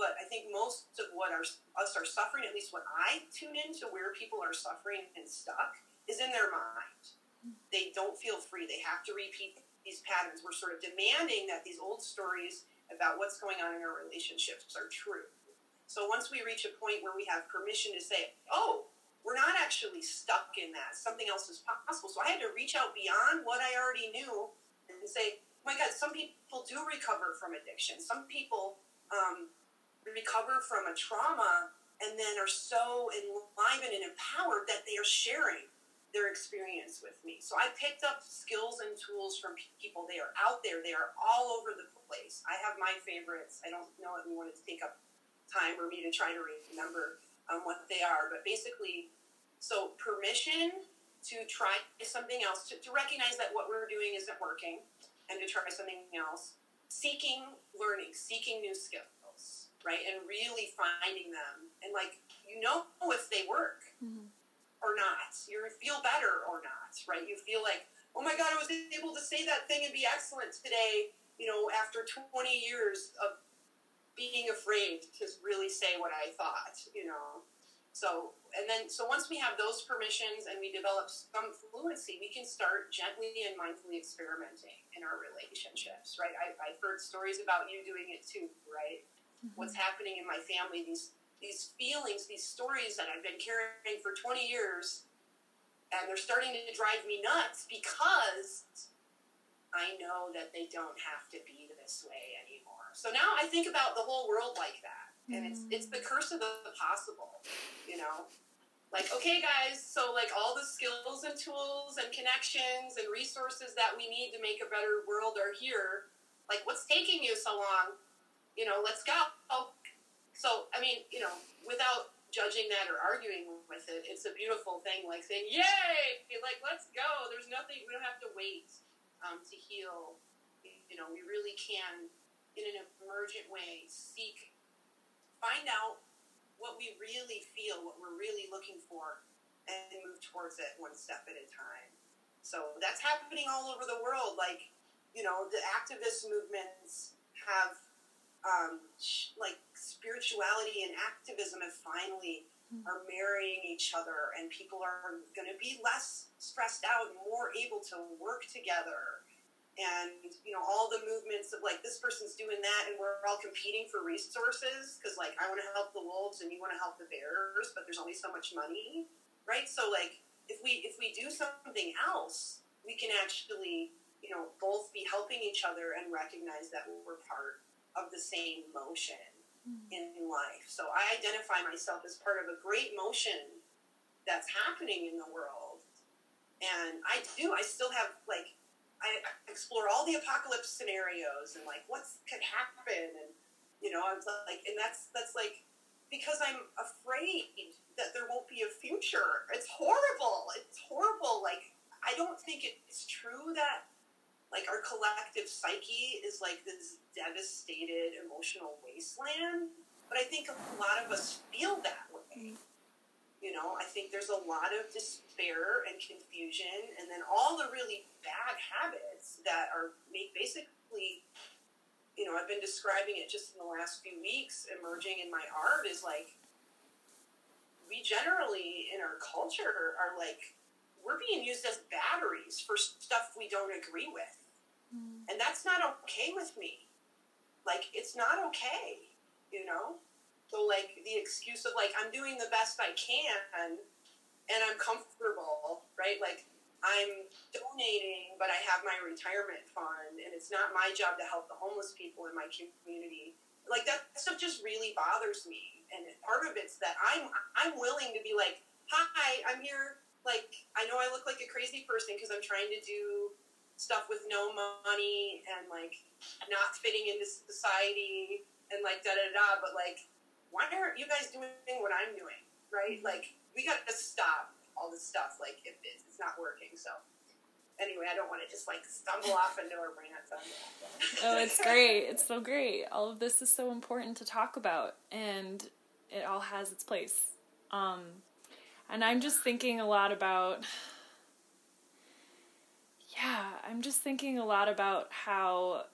S2: but i think most of what our, us are suffering at least when i tune into where people are suffering and stuck is in their mind they don't feel free they have to repeat these patterns we're sort of demanding that these old stories about what's going on in our relationships are true so once we reach a point where we have permission to say oh we're not actually stuck in that. Something else is possible. So I had to reach out beyond what I already knew and say, oh my God, some people do recover from addiction. Some people um, recover from a trauma and then are so enlivened and empowered that they are sharing their experience with me. So I picked up skills and tools from people. They are out there. They are all over the place. I have my favorites. I don't know if you wanted to take up time for me to try to remember um, what they are, but basically, so permission to try something else, to, to recognize that what we're doing isn't working, and to try something else. Seeking learning, seeking new skills, right? And really finding them. And like, you know if they work mm-hmm. Or not. You feel better or not, right? You feel like, oh my God, I was able to say that thing and be excellent today, you know, after 20 years of being afraid to really say what I thought, you know. So, and then, so once we have those permissions and we develop some fluency, we can start gently and mindfully experimenting in our relationships, right? I, have heard stories about you doing it too, right? Mm-hmm. What's happening in my family, these, these feelings, these stories that I've been carrying for 20 years, and they're starting to drive me nuts because I know that they don't have to be this way anymore. So now I think about the whole world like that and it's mm. it's the curse of the possible you know? Like okay guys so like all the skills and tools and connections and resources that we need to make a better world are here. Like what's taking you so long? You know let's go so i mean you know without judging that or arguing with it it's a beautiful thing like saying yay like let's go there's nothing we don't have to wait um, to heal you know we really can in an emergent way seek find out what we really feel, what we're really looking for, and move towards it one step at a time. So that's happening all over the world. Like, you know, the activist movements have, um, like, spirituality and activism have finally hmm. are marrying each other, and people are going to be less stressed out and more able to work together and you know all the movements of like this person's doing that and we're all competing for resources because like i want to help the wolves and you want to help the bears but there's only so much money right so like if we if we do something else we can actually you know both be helping each other and recognize that we're part of the same motion mm-hmm. in life so i identify myself as part of a great motion that's happening in the world and i do i still have like I explore all the apocalypse scenarios and like what could happen and you know I'm like and that's that's like because I'm afraid that there won't be a future. It's horrible. It's horrible. Like I don't think it's true that like our collective psyche is like this devastated emotional wasteland, but I think a lot of us feel that way. Mm-hmm. You know, I think there's a lot of despair and confusion, and then all the really bad habits that are make basically, you know, I've been describing it just in the last few weeks, emerging in my art is like we generally in our culture are like we're being used as batteries for stuff we don't agree with. Mm. And that's not okay with me. Like it's not okay, you know? So like the excuse of like I'm doing the best I can and I'm comfortable, right? Like I'm donating, but I have my retirement fund and it's not my job to help the homeless people in my community. Like that stuff just really bothers me. And part of it's that I'm I'm willing to be like, "Hi, I'm here like I know I look like a crazy person because I'm trying to do stuff with no money and like not fitting into society and like da da da but like why aren't you guys doing what I'm doing? Right? Like, we got to stop all this stuff. Like, if it's not working. So, anyway, I don't want to just like stumble off into a rant.
S1: oh, it's great. It's so great. All of this is so important to talk about, and it all has its place. Um, and I'm just thinking a lot about. Yeah, I'm just thinking a lot about how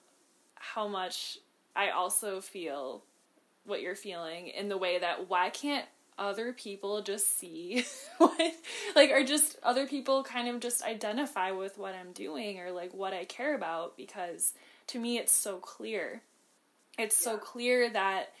S1: how much I also feel what you're feeling in the way that why can't other people just see what like or just other people kind of just identify with what I'm doing or like what I care about because to me it's so clear. It's yeah. so clear that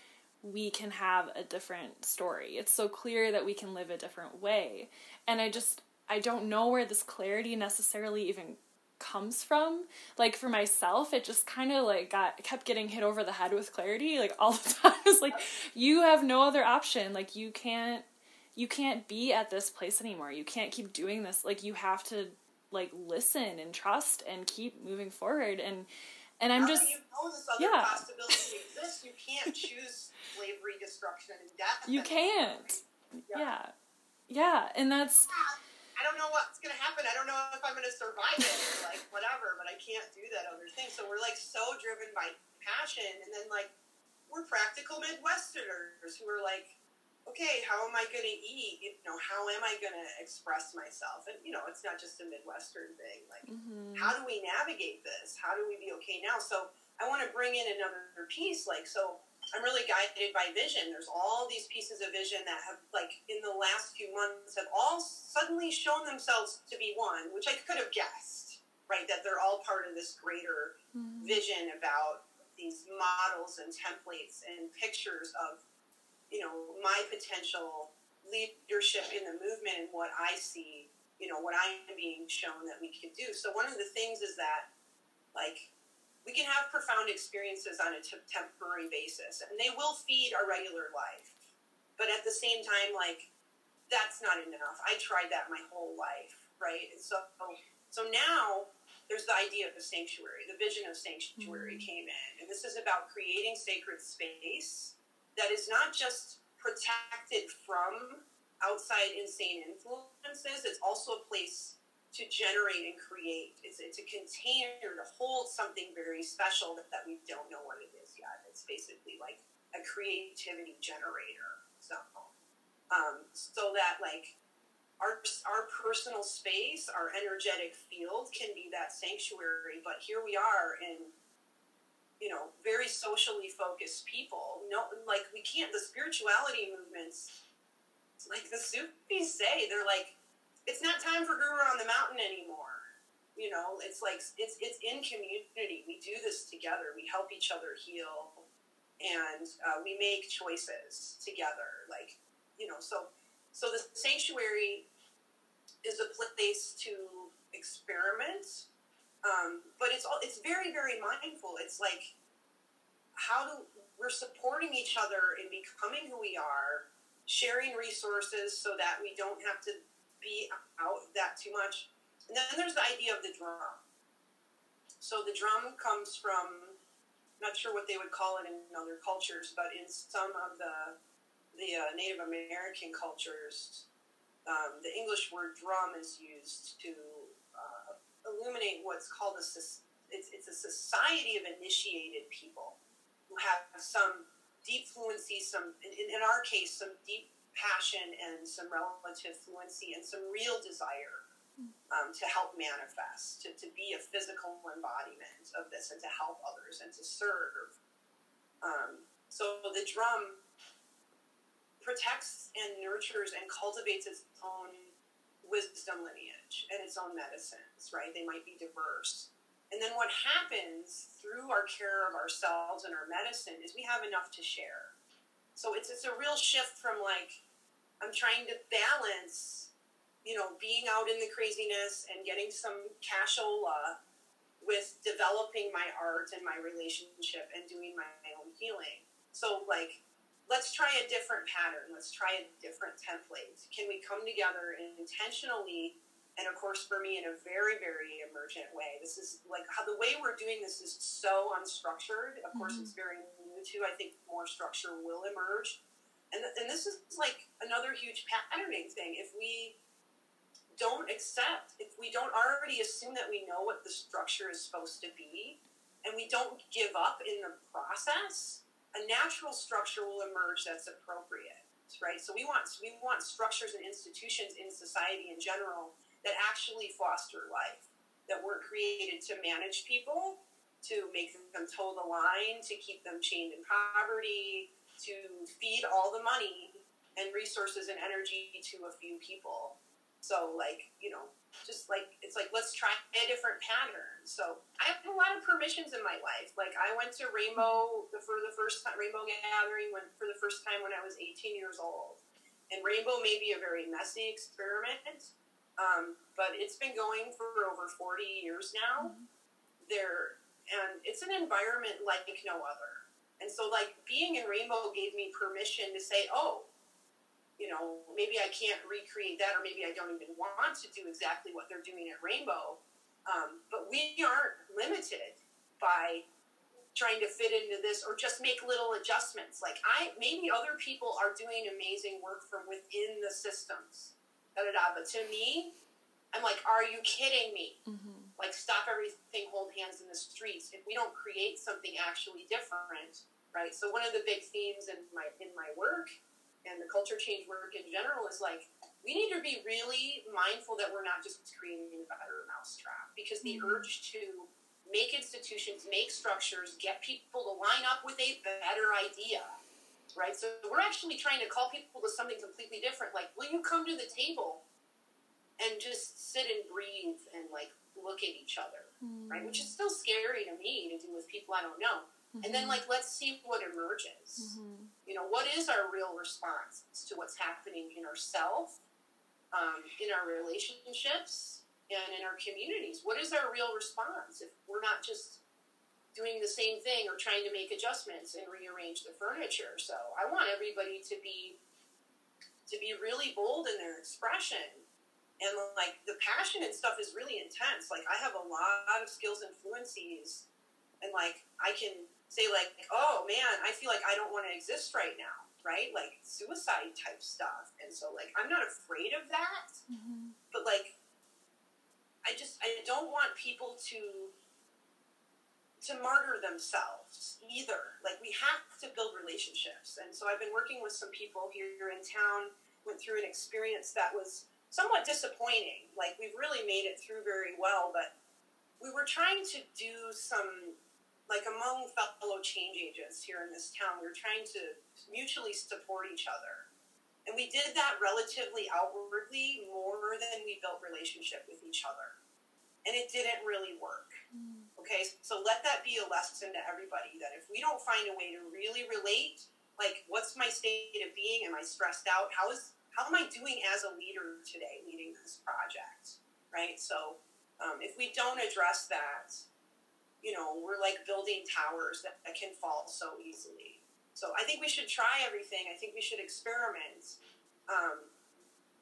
S1: we can have a different story. It's so clear that we can live a different way. And I just I don't know where this clarity necessarily even comes from. Like for myself, it just kind of like got kept getting hit over the head with clarity like all the time. It's like you have no other option. Like you can't you can't be at this place anymore. You can't keep doing this. Like you have to like listen and trust and keep moving forward and and I'm
S2: now
S1: just
S2: you know this other
S1: yeah.
S2: possibility exists. You can't choose slavery, destruction, and death.
S1: You can't. Yeah. yeah. yeah. and that's
S2: I don't know what's going to happen. I don't know if I'm going to survive it like whatever, but I can't do that other thing. So we're like so driven by passion. And then like we're practical Midwesterners who are like, okay, how am I going to eat? You know, how am I going to express myself? And, you know, it's not just a Midwestern thing. Like, mm-hmm. how do we navigate this? How do we be okay now? So I want to bring in another piece. Like, so I'm really guided by vision. There's all these pieces of vision that have, like, in the last few months, have all suddenly shown themselves to be one, which I could have guessed, right? That they're all part of this greater mm-hmm. vision about these models and templates and pictures of, you know, my potential leadership in the movement and what I see, you know, what I'm being shown that we could do. So one of the things is that, like, we can have profound experiences on a t- temporary basis and they will feed our regular life. But at the same time like that's not enough. I tried that my whole life right? And so so now there's the idea of the sanctuary the vision of sanctuary mm-hmm. came in. And this is about creating sacred space that is not just protected from outside insane influences it's also a place to generate and create. It's, it's a container to hold something very special that, that we don't know what it is yet. It's basically like a creativity generator. So, um, so that like our, our personal space, our energetic field can be that sanctuary. But here we are in, you know, very socially focused people. No, like we can't, the spirituality movements, like the Sufis say, they're like, it's not time for Guru on the Mountain anymore. You know, it's like it's it's in community. We do this together. We help each other heal, and uh, we make choices together. Like you know, so so the sanctuary is a place to experiment, um, but it's all it's very very mindful. It's like how do we're supporting each other in becoming who we are, sharing resources so that we don't have to be out that too much. And then there's the idea of the drum. So the drum comes from, not sure what they would call it in other cultures, but in some of the the uh, Native American cultures, um, the English word drum is used to uh, illuminate what's called a it's, it's a society of initiated people who have some deep fluency, some in, in our case, some deep passion and some relative fluency and some real desire um, to help manifest, to, to be a physical embodiment of this and to help others and to serve. Um, so the drum protects and nurtures and cultivates its own wisdom lineage and its own medicines, right? They might be diverse. And then what happens through our care of ourselves and our medicine is we have enough to share. So it's it's a real shift from like I'm trying to balance, you know, being out in the craziness and getting some cashola with developing my art and my relationship and doing my own healing. So like let's try a different pattern. Let's try a different template. Can we come together and intentionally and of course for me in a very very emergent way. This is like how the way we're doing this is so unstructured. Of course mm-hmm. it's very new to i think more structure will emerge. And, and this is like another huge patterning thing. If we don't accept if we don't already assume that we know what the structure is supposed to be and we don't give up in the process a natural structure will emerge that's appropriate right? So we want we want structures and institutions in society in general that actually foster life, that weren't created to manage people, to make them toe the line, to keep them chained in poverty, to feed all the money and resources and energy to a few people. So like, you know, just like it's like let's try a different pattern. So I have a lot of permissions in my life. Like I went to Rainbow for the first time, Rainbow Gathering when for the first time when I was 18 years old. And Rainbow may be a very messy experiment, um, but it's been going for over 40 years now. Mm-hmm. There and it's an environment like no other. And so like being in Rainbow gave me permission to say, oh, you know, maybe I can't recreate that, or maybe I don't even want to do exactly what they're doing at Rainbow. Um, but we aren't limited by trying to fit into this or just make little adjustments. Like I, maybe other people are doing amazing work from within the systems. Da, da, da. But to me, I'm like, are you kidding me? Mm-hmm. Like, stop everything, hold hands in the streets. If we don't create something actually different, right? So one of the big themes in my in my work and the culture change work in general is like we need to be really mindful that we're not just creating a better mousetrap because the mm-hmm. urge to make institutions, make structures, get people to line up with a better idea, right? So we're actually trying to call people to something completely different. Like, will you come to the table and just sit and breathe and like look at each other, mm-hmm. right? Which is still scary to me to do with people I don't know. Mm-hmm. And then, mm-hmm. like, let's see what emerges. Mm-hmm. You know, what is our real response to what's happening in ourselves, um, in our relationships, and in our communities? What is our real response if we're not just doing the same thing or trying to make adjustments and rearrange the furniture? So, I want everybody to be to be really bold in their expression and like the passion and stuff is really intense like i have a lot of skills and fluencies and like i can say like, oh man, I feel like I don't want to exist right now, right? Like suicide type stuff. And so like I'm not afraid of that, mm-hmm. but like I just I don't want people to to martyr themselves either. Like we have to build relationships. And so I've been working with some people here in town, went through an experience that was somewhat disappointing. Like we've really made it through very well, but we were trying to do some like among fellow change agents here in this town, we were trying to mutually support each other. And we did that relatively outwardly more than we built relationship with each other. And it didn't really work. Okay, so let that be a lesson to everybody that if we don't find a way to really relate, like what's my state of being? Am I stressed out? How is how am I doing as a leader today leading this project? Right? So um, if we don't address that, you know, we're like building towers that, that can fall so easily. So I think we should try everything. I think we should experiment, um,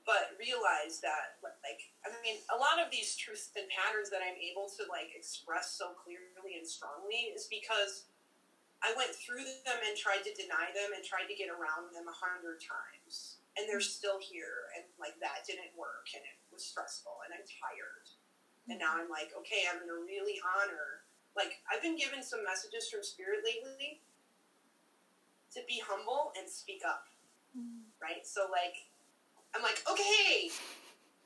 S2: but realize that, like, I mean, a lot of these truths and patterns that I'm able to like express so clearly and strongly is because I went through them and tried to deny them and tried to get around them a hundred times, and they're still here, and like that didn't work, and it was stressful, and I'm tired, and now I'm like, okay, I'm gonna really honor like I've been given some messages from spirit lately to be humble and speak up. Mm. Right? So like I'm like, okay,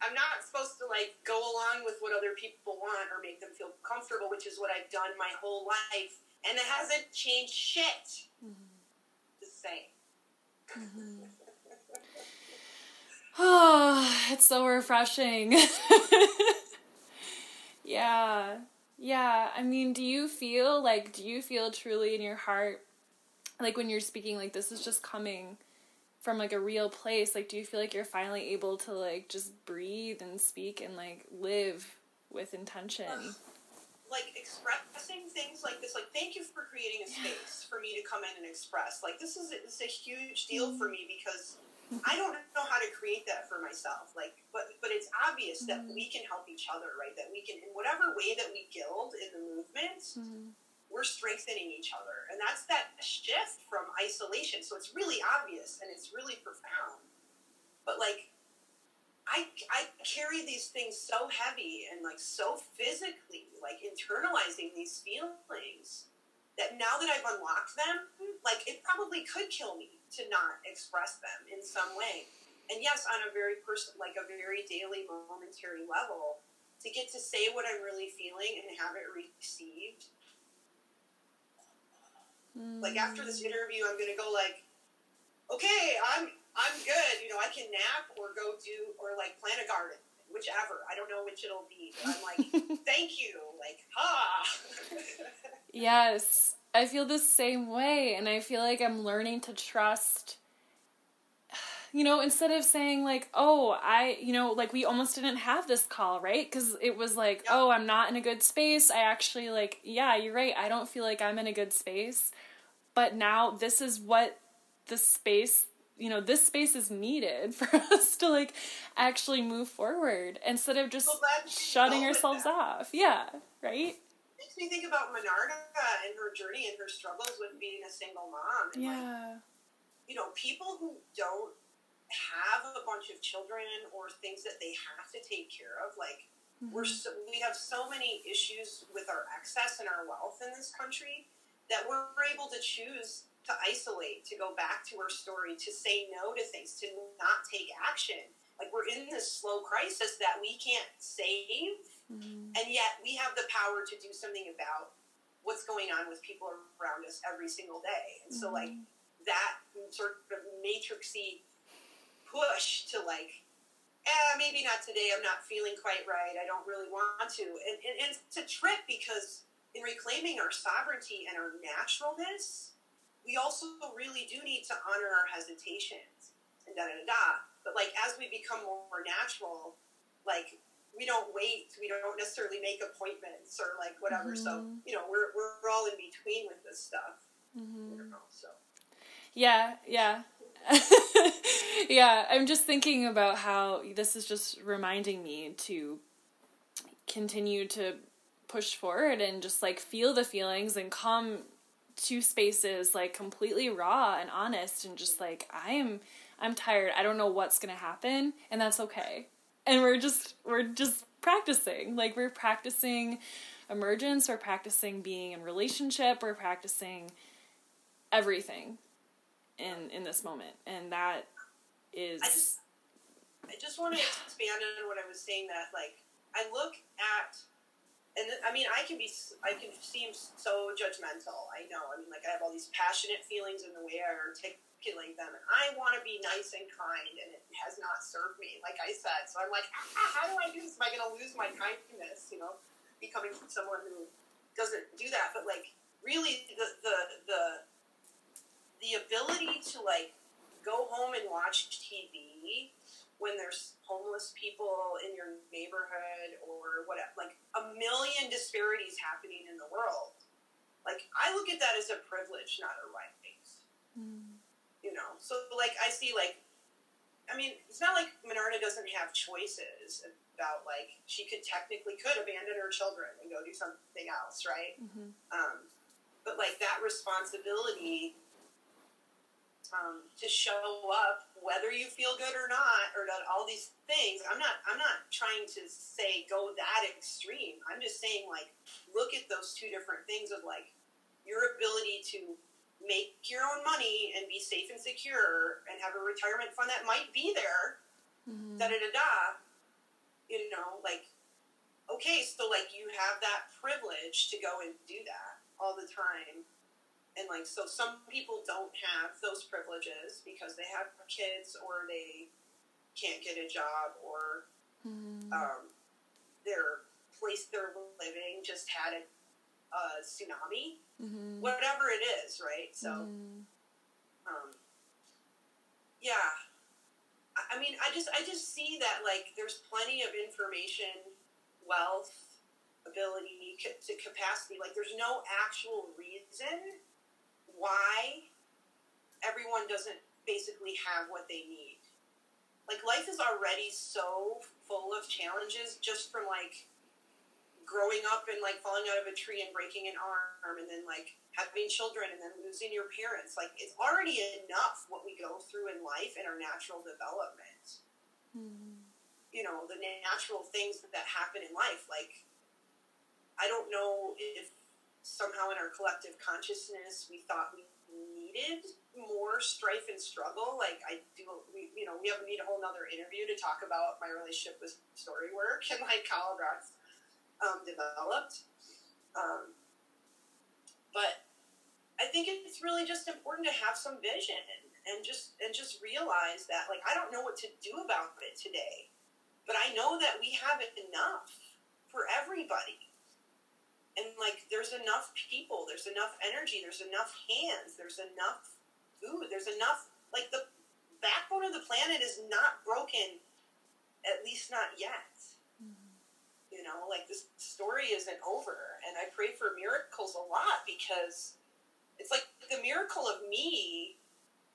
S2: I'm not supposed to like go along with what other people want or make them feel comfortable, which is what I've done my whole life, and it hasn't changed shit. Mm-hmm. The same. Mm-hmm.
S1: oh, it's so refreshing. yeah. Yeah, I mean, do you feel like do you feel truly in your heart like when you're speaking like this is just coming from like a real place? Like do you feel like you're finally able to like just breathe and speak and like live with intention?
S2: Like expressing things like this like thank you for creating a space for me to come in and express. Like this is it's a huge deal mm-hmm. for me because I don't know how to create that for myself. Like, but but it's obvious mm-hmm. that we can help each other, right? That we can, in whatever way that we guild in the movement, mm-hmm. We're strengthening each other, and that's that shift from isolation. So it's really obvious and it's really profound. But like, I I carry these things so heavy and like so physically, like internalizing these feelings that now that I've unlocked them, like it probably could kill me to not express them in some way. And yes, on a very person, like a very daily, momentary level, to get to say what I'm really feeling and have it received. Mm. Like after this interview, I'm gonna go like, okay, I'm I'm good. You know, I can nap or go do or like plant a garden whichever. I don't know which it'll be. But I'm like, thank you. Like, ha.
S1: yes, I feel the same way, and I feel like I'm learning to trust. You know, instead of saying like, "Oh, I," you know, like we almost didn't have this call, right? Because it was like, yep. "Oh, I'm not in a good space." I actually like, yeah, you're right. I don't feel like I'm in a good space, but now this is what the space you know this space is needed for us to like actually move forward instead of just shutting ourselves off. Yeah right?
S2: makes me think about Menarda and her journey and her struggles with being a single mom and yeah. like, you know people who don't have a bunch of children or things that they have to take care of like mm-hmm. we're so, we have so many issues with our excess and our wealth in this country that we're able to choose to isolate, to go back to our story, to say no to things, to not take action. Like we're in this slow crisis that we can't save, mm-hmm. and yet we have the power to do something about what's going on with people around us every single day. And mm-hmm. so, like that sort of matrixy push to like, eh, maybe not today. I'm not feeling quite right. I don't really want to, and, and, and it's a trip because in reclaiming our sovereignty and our naturalness we also really do need to honor our hesitations and da da da da. But like as we become more natural, like we don't wait, we don't necessarily make appointments or like whatever. Mm-hmm. So you know we're we're all in between with this stuff. Mm-hmm. You know, so.
S1: Yeah, yeah. yeah, I'm just thinking about how this is just reminding me to continue to push forward and just like feel the feelings and come to spaces like completely raw and honest and just like I'm I'm tired. I don't know what's going to happen and that's okay. And we're just we're just practicing. Like we're practicing emergence, we're practicing being in relationship, we're practicing everything in in this moment. And that is
S2: I just, I just want to expand on what I was saying that like I look at and I mean, I can be, I can seem so judgmental. I know. I mean, like I have all these passionate feelings in the way I articulate them, and I want to be nice and kind, and it has not served me, like I said. So I'm like, ah, how do I do this? Am I going to lose my kindness? You know, becoming someone who doesn't do that. But like, really, the the the the ability to like go home and watch TV when there's homeless people in your neighborhood or whatever, like a million disparities happening in the world. Like I look at that as a privilege, not a right. Mm. You know, so like I see like, I mean, it's not like Menarda doesn't have choices about like she could technically could abandon her children and go do something else, right? Mm-hmm. Um, but like that responsibility um, to show up whether you feel good or not or all these things i'm not i'm not trying to say go that extreme. I'm just saying like look at those two different things of like your ability to make your own money and be safe and secure and have a retirement fund that might be there. Mm-hmm. da da da da you know like okay so like you have that privilege to go and do that all the time and like so some people don't have those privileges because they have kids or they can't get a job or mm. um, their place they're living just had a, a tsunami mm-hmm. whatever it is right so mm. um, yeah I, I mean i just i just see that like there's plenty of information wealth ability to capacity like there's no actual reason why everyone doesn't basically have what they need. Like life is already so full of challenges just from like growing up and like falling out of a tree and breaking an arm and then like having children and then losing your parents. Like it's already enough what we go through in life and our natural development. Mm-hmm. You know, the natural things that happen in life. Like I don't know if somehow in our collective consciousness we thought we needed more strife and struggle. Like I do, we, you know, we have to need a whole nother interview to talk about my relationship with story work and like how that's um, developed. Um, but I think it's really just important to have some vision and, and just and just realize that like I don't know what to do about it today. but I know that we have enough for everybody. And like, there's enough people, there's enough energy, there's enough hands, there's enough food, there's enough, like, the backbone of the planet is not broken, at least not yet. Mm-hmm. You know, like, this story isn't over. And I pray for miracles a lot because it's like the miracle of me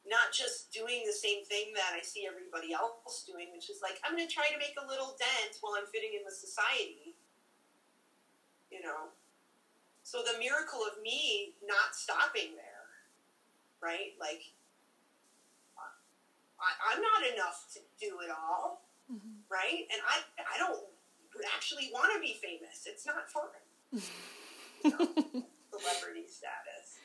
S2: not just doing the same thing that I see everybody else doing, which is like, I'm going to try to make a little dent while I'm fitting in with society. You know? So the miracle of me not stopping there, right? Like, I, am not enough to do it all, mm-hmm. right? And I, I don't actually want to be famous. It's not fun. you know, celebrity status.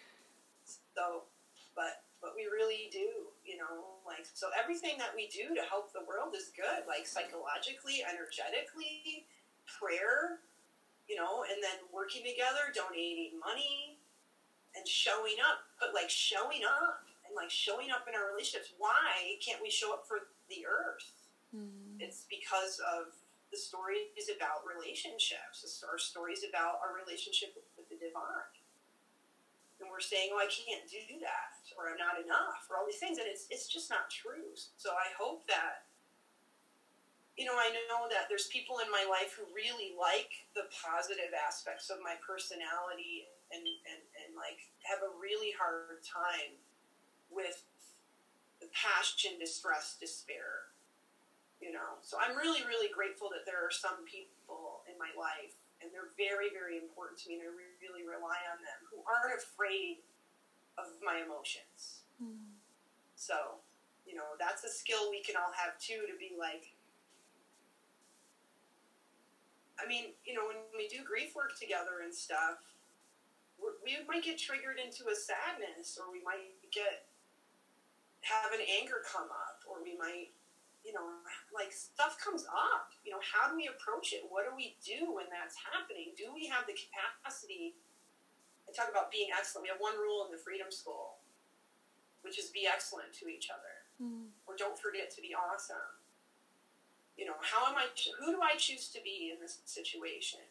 S2: So, but but we really do, you know, like so everything that we do to help the world is good, like psychologically, energetically, prayer, you know, and then working together, donating money and showing up, but like showing up and like showing up in our relationships. Why can't we show up for the earth? Mm. It's because of the story is about relationships, our story is about our relationship with the divine and we're saying, "Oh, I can't do that," or "I'm not enough," or all these things, and it's it's just not true. So I hope that you know I know that there's people in my life who really like the positive aspects of my personality and and and like have a really hard time with the passion, distress, despair. You know, so I'm really really grateful that there are some people in my life and they're very, very important to me, and I really rely on them, who aren't afraid of my emotions. Mm. So, you know, that's a skill we can all have too to be like, I mean, you know, when we do grief work together and stuff, we might get triggered into a sadness, or we might get have an anger come up, or we might you know, like stuff comes up. You know, how do we approach it? What do we do when that's happening? Do we have the capacity? I talk about being excellent. We have one rule in the Freedom School, which is be excellent to each other, mm. or don't forget to be awesome. You know, how am I? Who do I choose to be in this situation?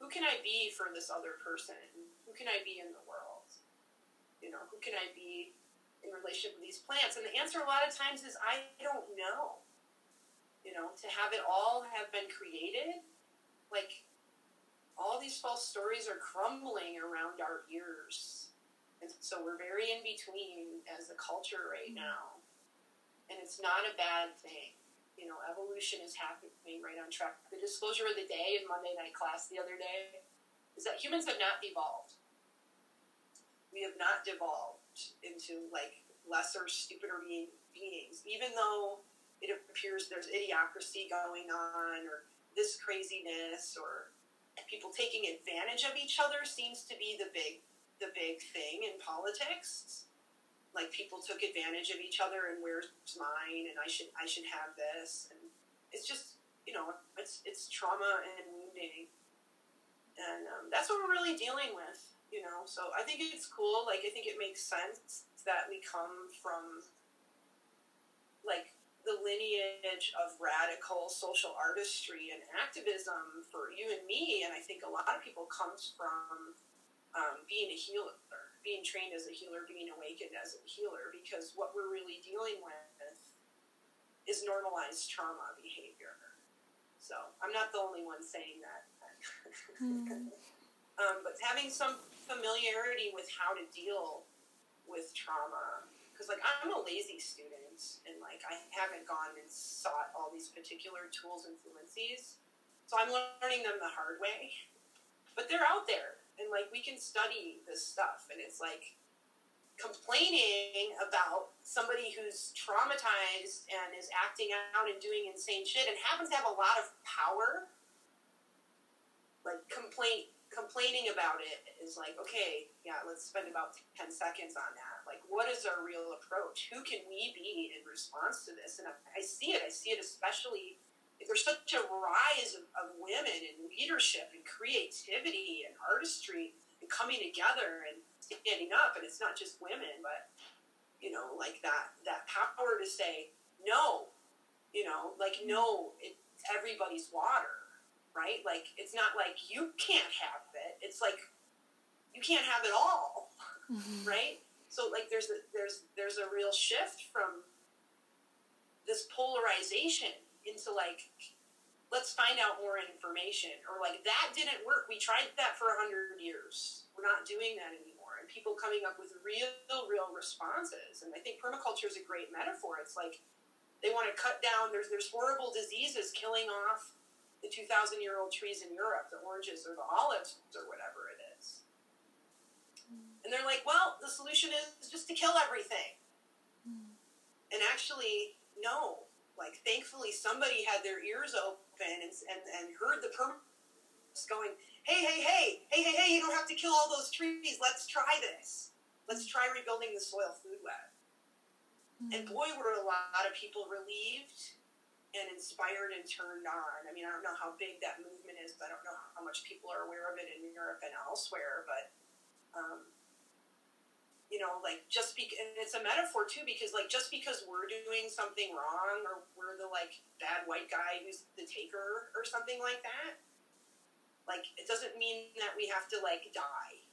S2: Who can I be for this other person? Who can I be in the world? You know, who can I be in relationship with these plants? And the answer a lot of times is I don't know. You know, to have it all have been created, like all these false stories are crumbling around our ears. And so we're very in between as a culture right mm-hmm. now. And it's not a bad thing. You know, evolution is happening right on track. The disclosure of the day in Monday night class the other day is that humans have not devolved. We have not devolved into like lesser, stupider being, beings, even though it appears there's idiocracy going on or this craziness or people taking advantage of each other seems to be the big the big thing in politics like people took advantage of each other and where's mine and i should i should have this and it's just you know it's it's trauma and wounding. And um, that's what we're really dealing with you know so i think it's cool like i think it makes sense that we come from like the lineage of radical social artistry and activism for you and me and i think a lot of people comes from um, being a healer being trained as a healer being awakened as a healer because what we're really dealing with is normalized trauma behavior so i'm not the only one saying that mm. um, but having some familiarity with how to deal with trauma because like I'm a lazy student and like I haven't gone and sought all these particular tools and fluencies, so I'm learning them the hard way. But they're out there and like we can study this stuff and it's like complaining about somebody who's traumatized and is acting out and doing insane shit and happens to have a lot of power like complaint complaining about it is like, okay, yeah, let's spend about 10 seconds on that. Like, what is our real approach? Who can we be in response to this? And I see it. I see it especially there's such a rise of, of women in leadership and creativity and artistry and coming together and standing up. And it's not just women, but, you know, like that, that power to say, no, you know, like, no, it, everybody's water, right? Like it's not like you can't have it. It's like you can't have it all, mm-hmm. right? So like there's a there's there's a real shift from this polarization into like let's find out more information or like that didn't work. We tried that for a hundred years. We're not doing that anymore. And people coming up with real real responses. And i think permaculture is a great metaphor. It's like they want to cut down there's there's horrible diseases killing off the 2000 year old trees in europe the oranges or the olives or whatever it is. Mm. And they're like well the solution is just to kill everything. Mm. And actually no like thankfully somebody had their ears open and, and, and heard the permies going hey hey hey hey hey hey you don't have to kill all those trees. Let's try this. Let's try rebuilding the soil food web. Mm-hmm. and boy were a lot of people relieved and inspired and turned on. I mean i don't know how big that movement is but i don't know how much people are aware of it in europe and elsewhere but um, you know, like just be, and it's a metaphor too, because like just because we're doing something wrong or we're the like bad white guy who's the taker or something like that, like it doesn't mean that we have to like die.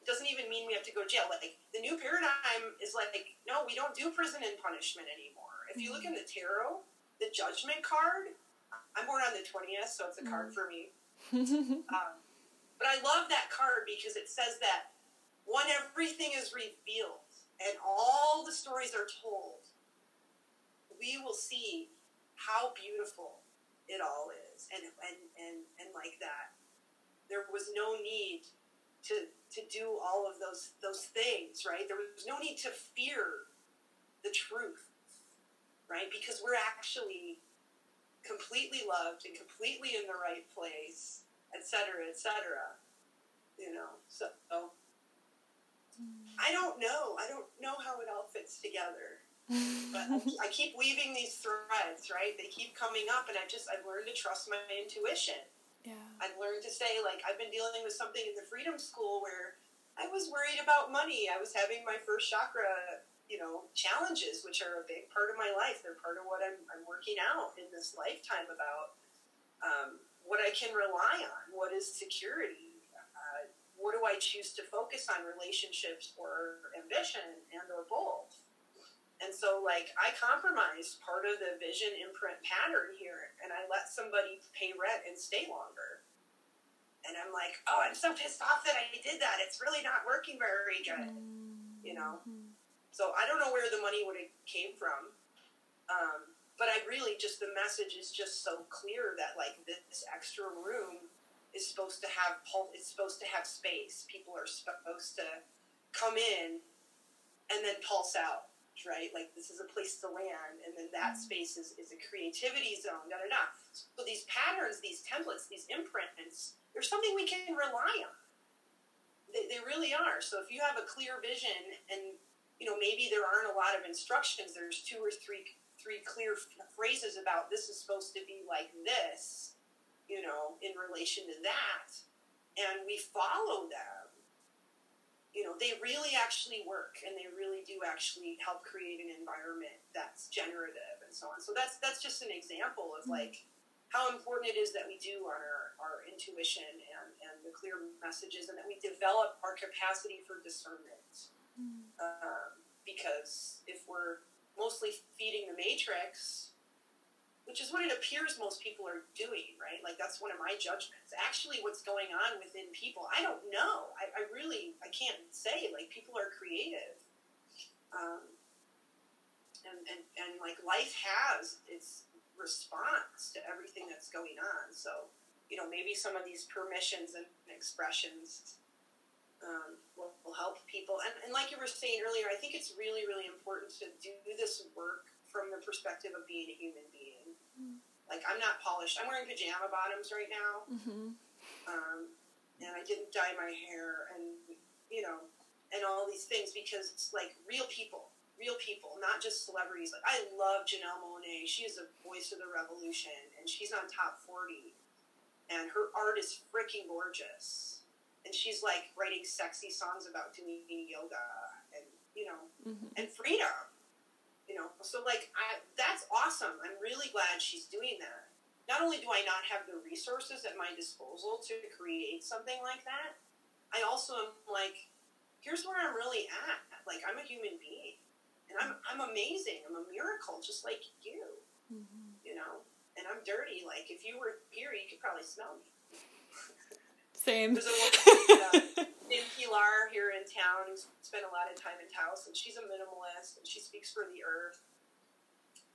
S2: It doesn't even mean we have to go to jail. Like the new paradigm is like, no, we don't do prison and punishment anymore. If you look in the tarot, the judgment card, I'm born on the 20th, so it's a card mm. for me. um, but I love that card because it says that when everything is revealed and all the stories are told, we will see how beautiful it all is. And, and, and, and like that, there was no need to, to do all of those, those things, right? There was no need to fear the truth, right? Because we're actually completely loved and completely in the right place, et cetera, et cetera. You know, so I don't know. I don't know how it all fits together. but I keep weaving these threads, right? They keep coming up, and I just I've learned to trust my intuition. Yeah. I've learned to say like I've been dealing with something in the Freedom School where I was worried about money. I was having my first chakra, you know, challenges, which are a big part of my life. They're part of what I'm, I'm working out in this lifetime about um, what I can rely on, what is security, what do I choose to focus on relationships or ambition and or both? And so like I compromise part of the vision imprint pattern here and I let somebody pay rent and stay longer. And I'm like, oh, I'm so pissed off that I did that. It's really not working very good. You know? So I don't know where the money would have came from. Um, but I really just the message is just so clear that like this extra room is supposed to have it's supposed to have space. People are supposed to come in and then pulse out, right? Like this is a place to land, and then that mm-hmm. space is, is a creativity zone. Da da da. So these patterns, these templates, these imprints, there's something we can rely on. They, they really are. So if you have a clear vision, and you know maybe there aren't a lot of instructions, there's two or three three clear phrases about this is supposed to be like this you know, in relation to that, and we follow them, you know, they really actually work, and they really do actually help create an environment that's generative and so on. So that's that's just an example of mm-hmm. like how important it is that we do on our, our intuition and, and the clear messages, and that we develop our capacity for discernment. Mm. Um, because if we're mostly feeding the matrix, which is what it appears most people are doing, right? Like that's one of my judgments. Actually, what's going on within people, I don't know. I, I really, I can't say. Like people are creative, um, and, and and like life has its response to everything that's going on. So, you know, maybe some of these permissions and expressions um, will, will help people. And, and like you were saying earlier, I think it's really, really important to do this work from the perspective of being a human being like I'm not polished. I'm wearing pajama bottoms right now, mm-hmm. um, and I didn't dye my hair, and you know, and all these things because it's like real people, real people, not just celebrities. Like I love Janelle Monáe. She is a voice of the revolution, and she's on top forty, and her art is freaking gorgeous. And she's like writing sexy songs about doing yoga and you know mm-hmm. and freedom you know so like I, that's awesome i'm really glad she's doing that not only do I not have the resources at my disposal to create something like that, I also am like, here's where I'm really at. Like I'm a human being, and I'm I'm amazing. I'm a miracle, just like you. Mm-hmm. You know, and I'm dirty. Like if you were here, you could probably smell me.
S1: Same.
S2: There's a woman uh, named Pilar here in town who's spent a lot of time in Taos, and she's a minimalist, and she speaks for the earth.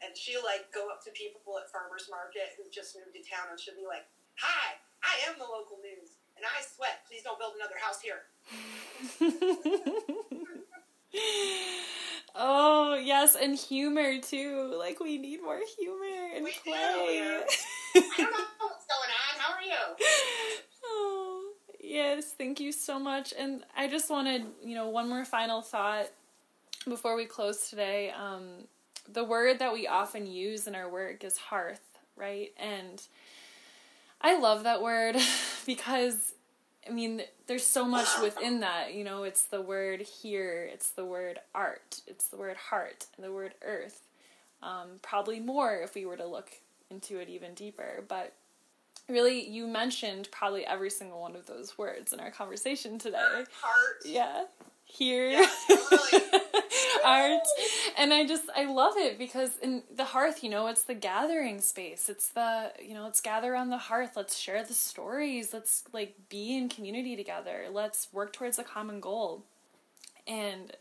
S2: And she'll like go up to people at farmers market who just moved to town, and she'll be like, "Hi, I am the local news, and I sweat. Please don't build another house here."
S1: oh yes, and humor too. Like we need more humor and
S2: we
S1: play.
S2: Do, I don't know what's going on. How are you?
S1: Yes, thank you so much. And I just wanted, you know, one more final thought before we close today. Um, the word that we often use in our work is hearth, right? And I love that word because, I mean, there's so much within that. You know, it's the word here, it's the word art, it's the word heart, and the word earth. Um, probably more if we were to look into it even deeper. But really you mentioned probably every single one of those words in our conversation today.
S2: Heart.
S1: Yeah. Here.
S2: Totally.
S1: Art. And I just I love it because in the hearth, you know, it's the gathering space. It's the you know, let's gather on the hearth, let's share the stories, let's like be in community together. Let's work towards a common goal. And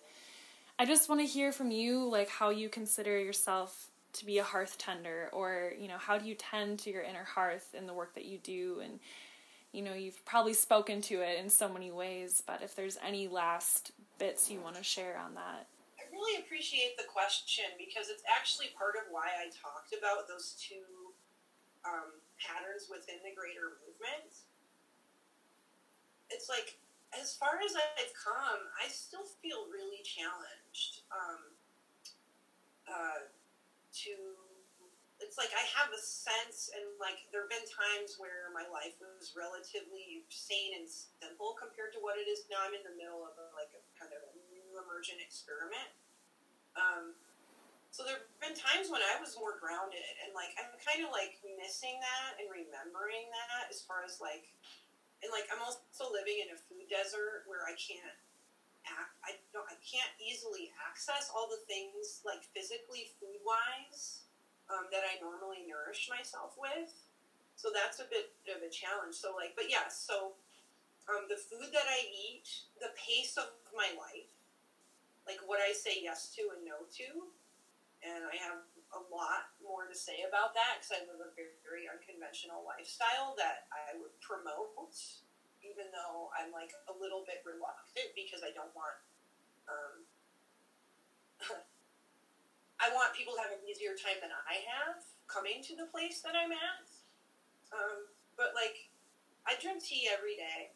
S1: I just want to hear from you like how you consider yourself to be a hearth tender or you know how do you tend to your inner hearth in the work that you do? And you know you've probably spoken to it in so many ways but if there's any last bits you want to share on that.
S2: I really appreciate the question because it's actually part of why i talked about those two um, patterns within the greater movement. It's like as far as i've come i still feel really challenged um, uh, to it's like I have a sense, and like there have been times where my life was relatively sane and simple compared to what it is now. I'm in the middle of a, like a kind of a new emergent experiment. Um, so there have been times when I was more grounded, and like I'm kind of like missing that and remembering that as far as like, and like I'm also living in a food desert where I can't I don't I can't easily access all the things like physically food wise um, that I normally nourish myself with. So that's a bit of a challenge. So like, but yeah, so um, the food that I eat, the pace of my life, like what I say yes to and no to, and I have a lot more to say about that because I live a very, very unconventional lifestyle that I would promote even though I'm like a little bit reluctant because I don't want. Um, I want people to have an easier time than I have coming to the place that I'm at. Um, but like, I drink tea every day.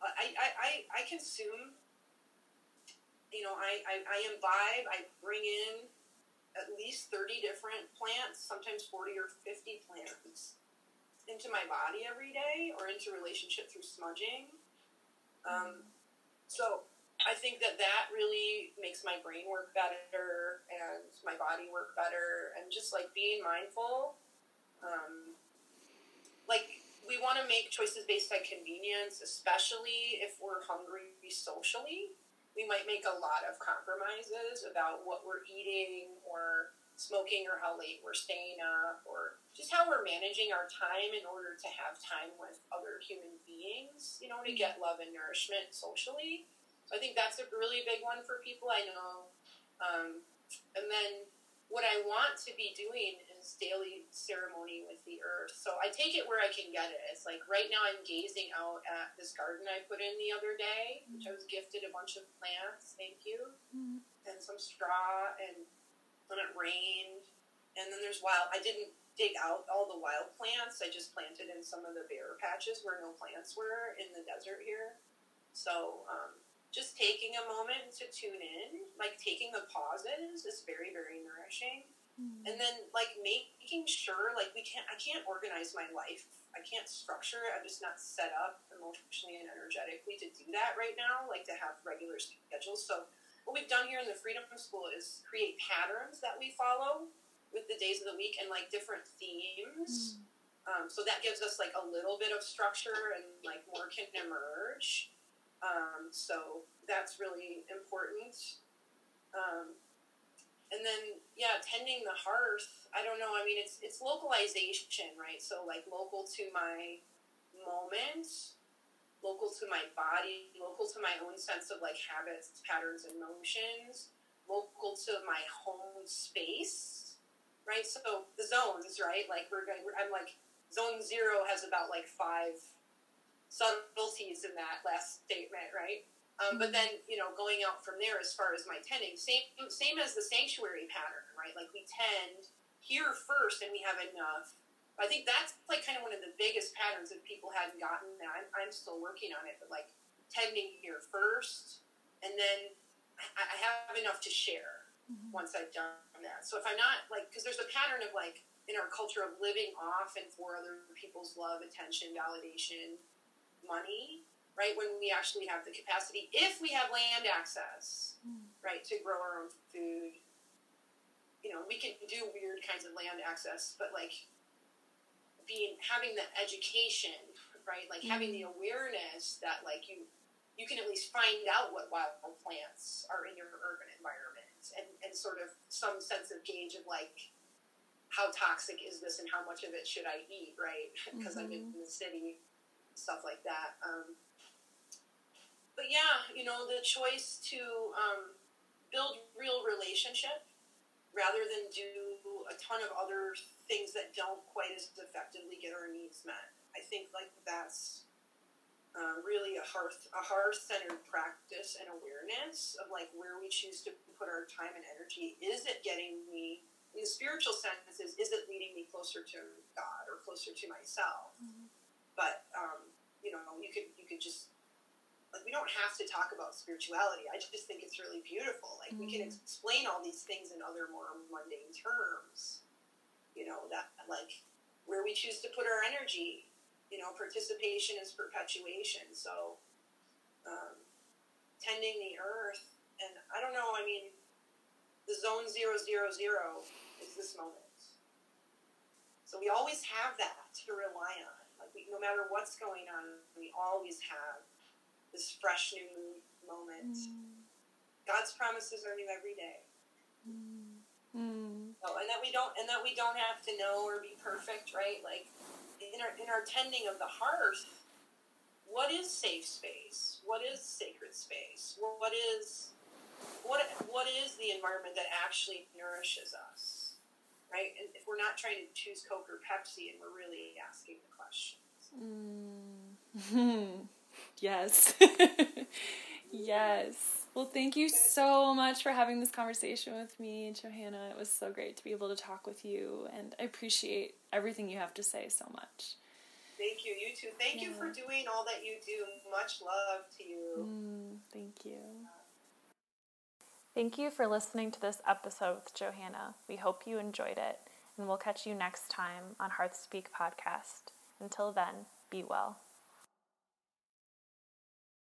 S2: I, I, I, I consume, you know, I, I, I imbibe, I bring in at least 30 different plants, sometimes 40 or 50 plants into my body every day or into relationship through smudging. Um, so I think that that really makes my brain work better and my body work better and just like being mindful. Um, like we want to make choices based on convenience, especially if we're hungry socially. We might make a lot of compromises about what we're eating or smoking or how late we're staying up or just how we're managing our time in order to have time with other human beings, you know, to get love and nourishment socially. So I think that's a really big one for people I know. Um, and then what I want to be doing is daily ceremony with the earth. So I take it where I can get it. It's like right now I'm gazing out at this garden I put in the other day, which I was gifted a bunch of plants, thank you, mm-hmm. and some straw and when it rained. And then there's wild. I didn't dig out all the wild plants. I just planted in some of the bare patches where no plants were in the desert here. So um, just taking a moment to tune in, like taking the pauses, is very very nourishing. Mm-hmm. And then like making sure like we can't I can't organize my life. I can't structure it. I'm just not set up emotionally and energetically to do that right now. Like to have regular schedules. So what we've done here in the Freedom from School is create patterns that we follow with the days of the week and like different themes. Mm. Um, so that gives us like a little bit of structure and like more can emerge. Um, so that's really important. Um, and then yeah, tending the hearth. I don't know. I mean, it's it's localization, right? So like local to my moment, local to my body, local to my own sense of like habits, patterns, and motions, local to my home space, right? So the zones, right? Like we're going. I'm like zone zero has about like five subtleties in that last statement, right? Um, but then, you know, going out from there as far as my tending, same same as the sanctuary pattern, right? Like we tend here first, and we have enough. I think that's like kind of one of the biggest patterns that people hadn't gotten. That I'm, I'm still working on it, but like tending here first, and then I, I have enough to share mm-hmm. once I've done that. So if I'm not like, because there's a pattern of like in our culture of living off and for other people's love, attention, validation, money right? When we actually have the capacity, if we have land access, mm. right, to grow our own food. You know, we can do weird kinds of land access, but like being having the education, right? Like mm. having the awareness that like you you can at least find out what wild plants are in your urban environment and, and sort of some sense of gauge of like how toxic is this and how much of it should I eat, right? Because mm-hmm. I'm in mm-hmm. the city, stuff like that. Um, but yeah, you know, the choice to um, build real relationship rather than do a ton of other things that don't quite as effectively get our needs met. I think like that's uh, really a hearth a hearth centered practice and awareness of like where we choose to put our time and energy. Is it getting me in the spiritual senses? Is it leading me closer to God or closer to myself? Mm-hmm. But um, you know, you could you could just like we don't have to talk about spirituality. I just think it's really beautiful. Like mm-hmm. we can mm. explain all these things in other more mundane terms. You know that like where we choose to put our energy. You know, participation is perpetuation. So, um, tending the earth, and I don't know. I mean, the zone zero zero zero is this moment. So we always have that to rely on. Like we, no matter what's going on, we always have this fresh new moment. Mm. God's promises are new every day. Mm. Mm. And that we don't, and that we don't have to know or be perfect, right? Like in our in our tending of the heart, what is safe space? What is sacred space? What is what what is the environment that actually nourishes us, right? And if we're not trying to choose Coke or Pepsi, and we're really asking the questions.
S1: Mm. Yes. yes. Well, thank you so much for having this conversation with me, Johanna. It was so great to be able to talk with you, and I appreciate everything you have to say so much.
S2: Thank you. You too. Thank yeah. you for doing all that you do. Much love to you.
S1: Mm, thank you. Thank you for listening to this episode with Johanna. We hope you enjoyed it, and we'll catch you next time on Hearth Speak podcast. Until then, be well.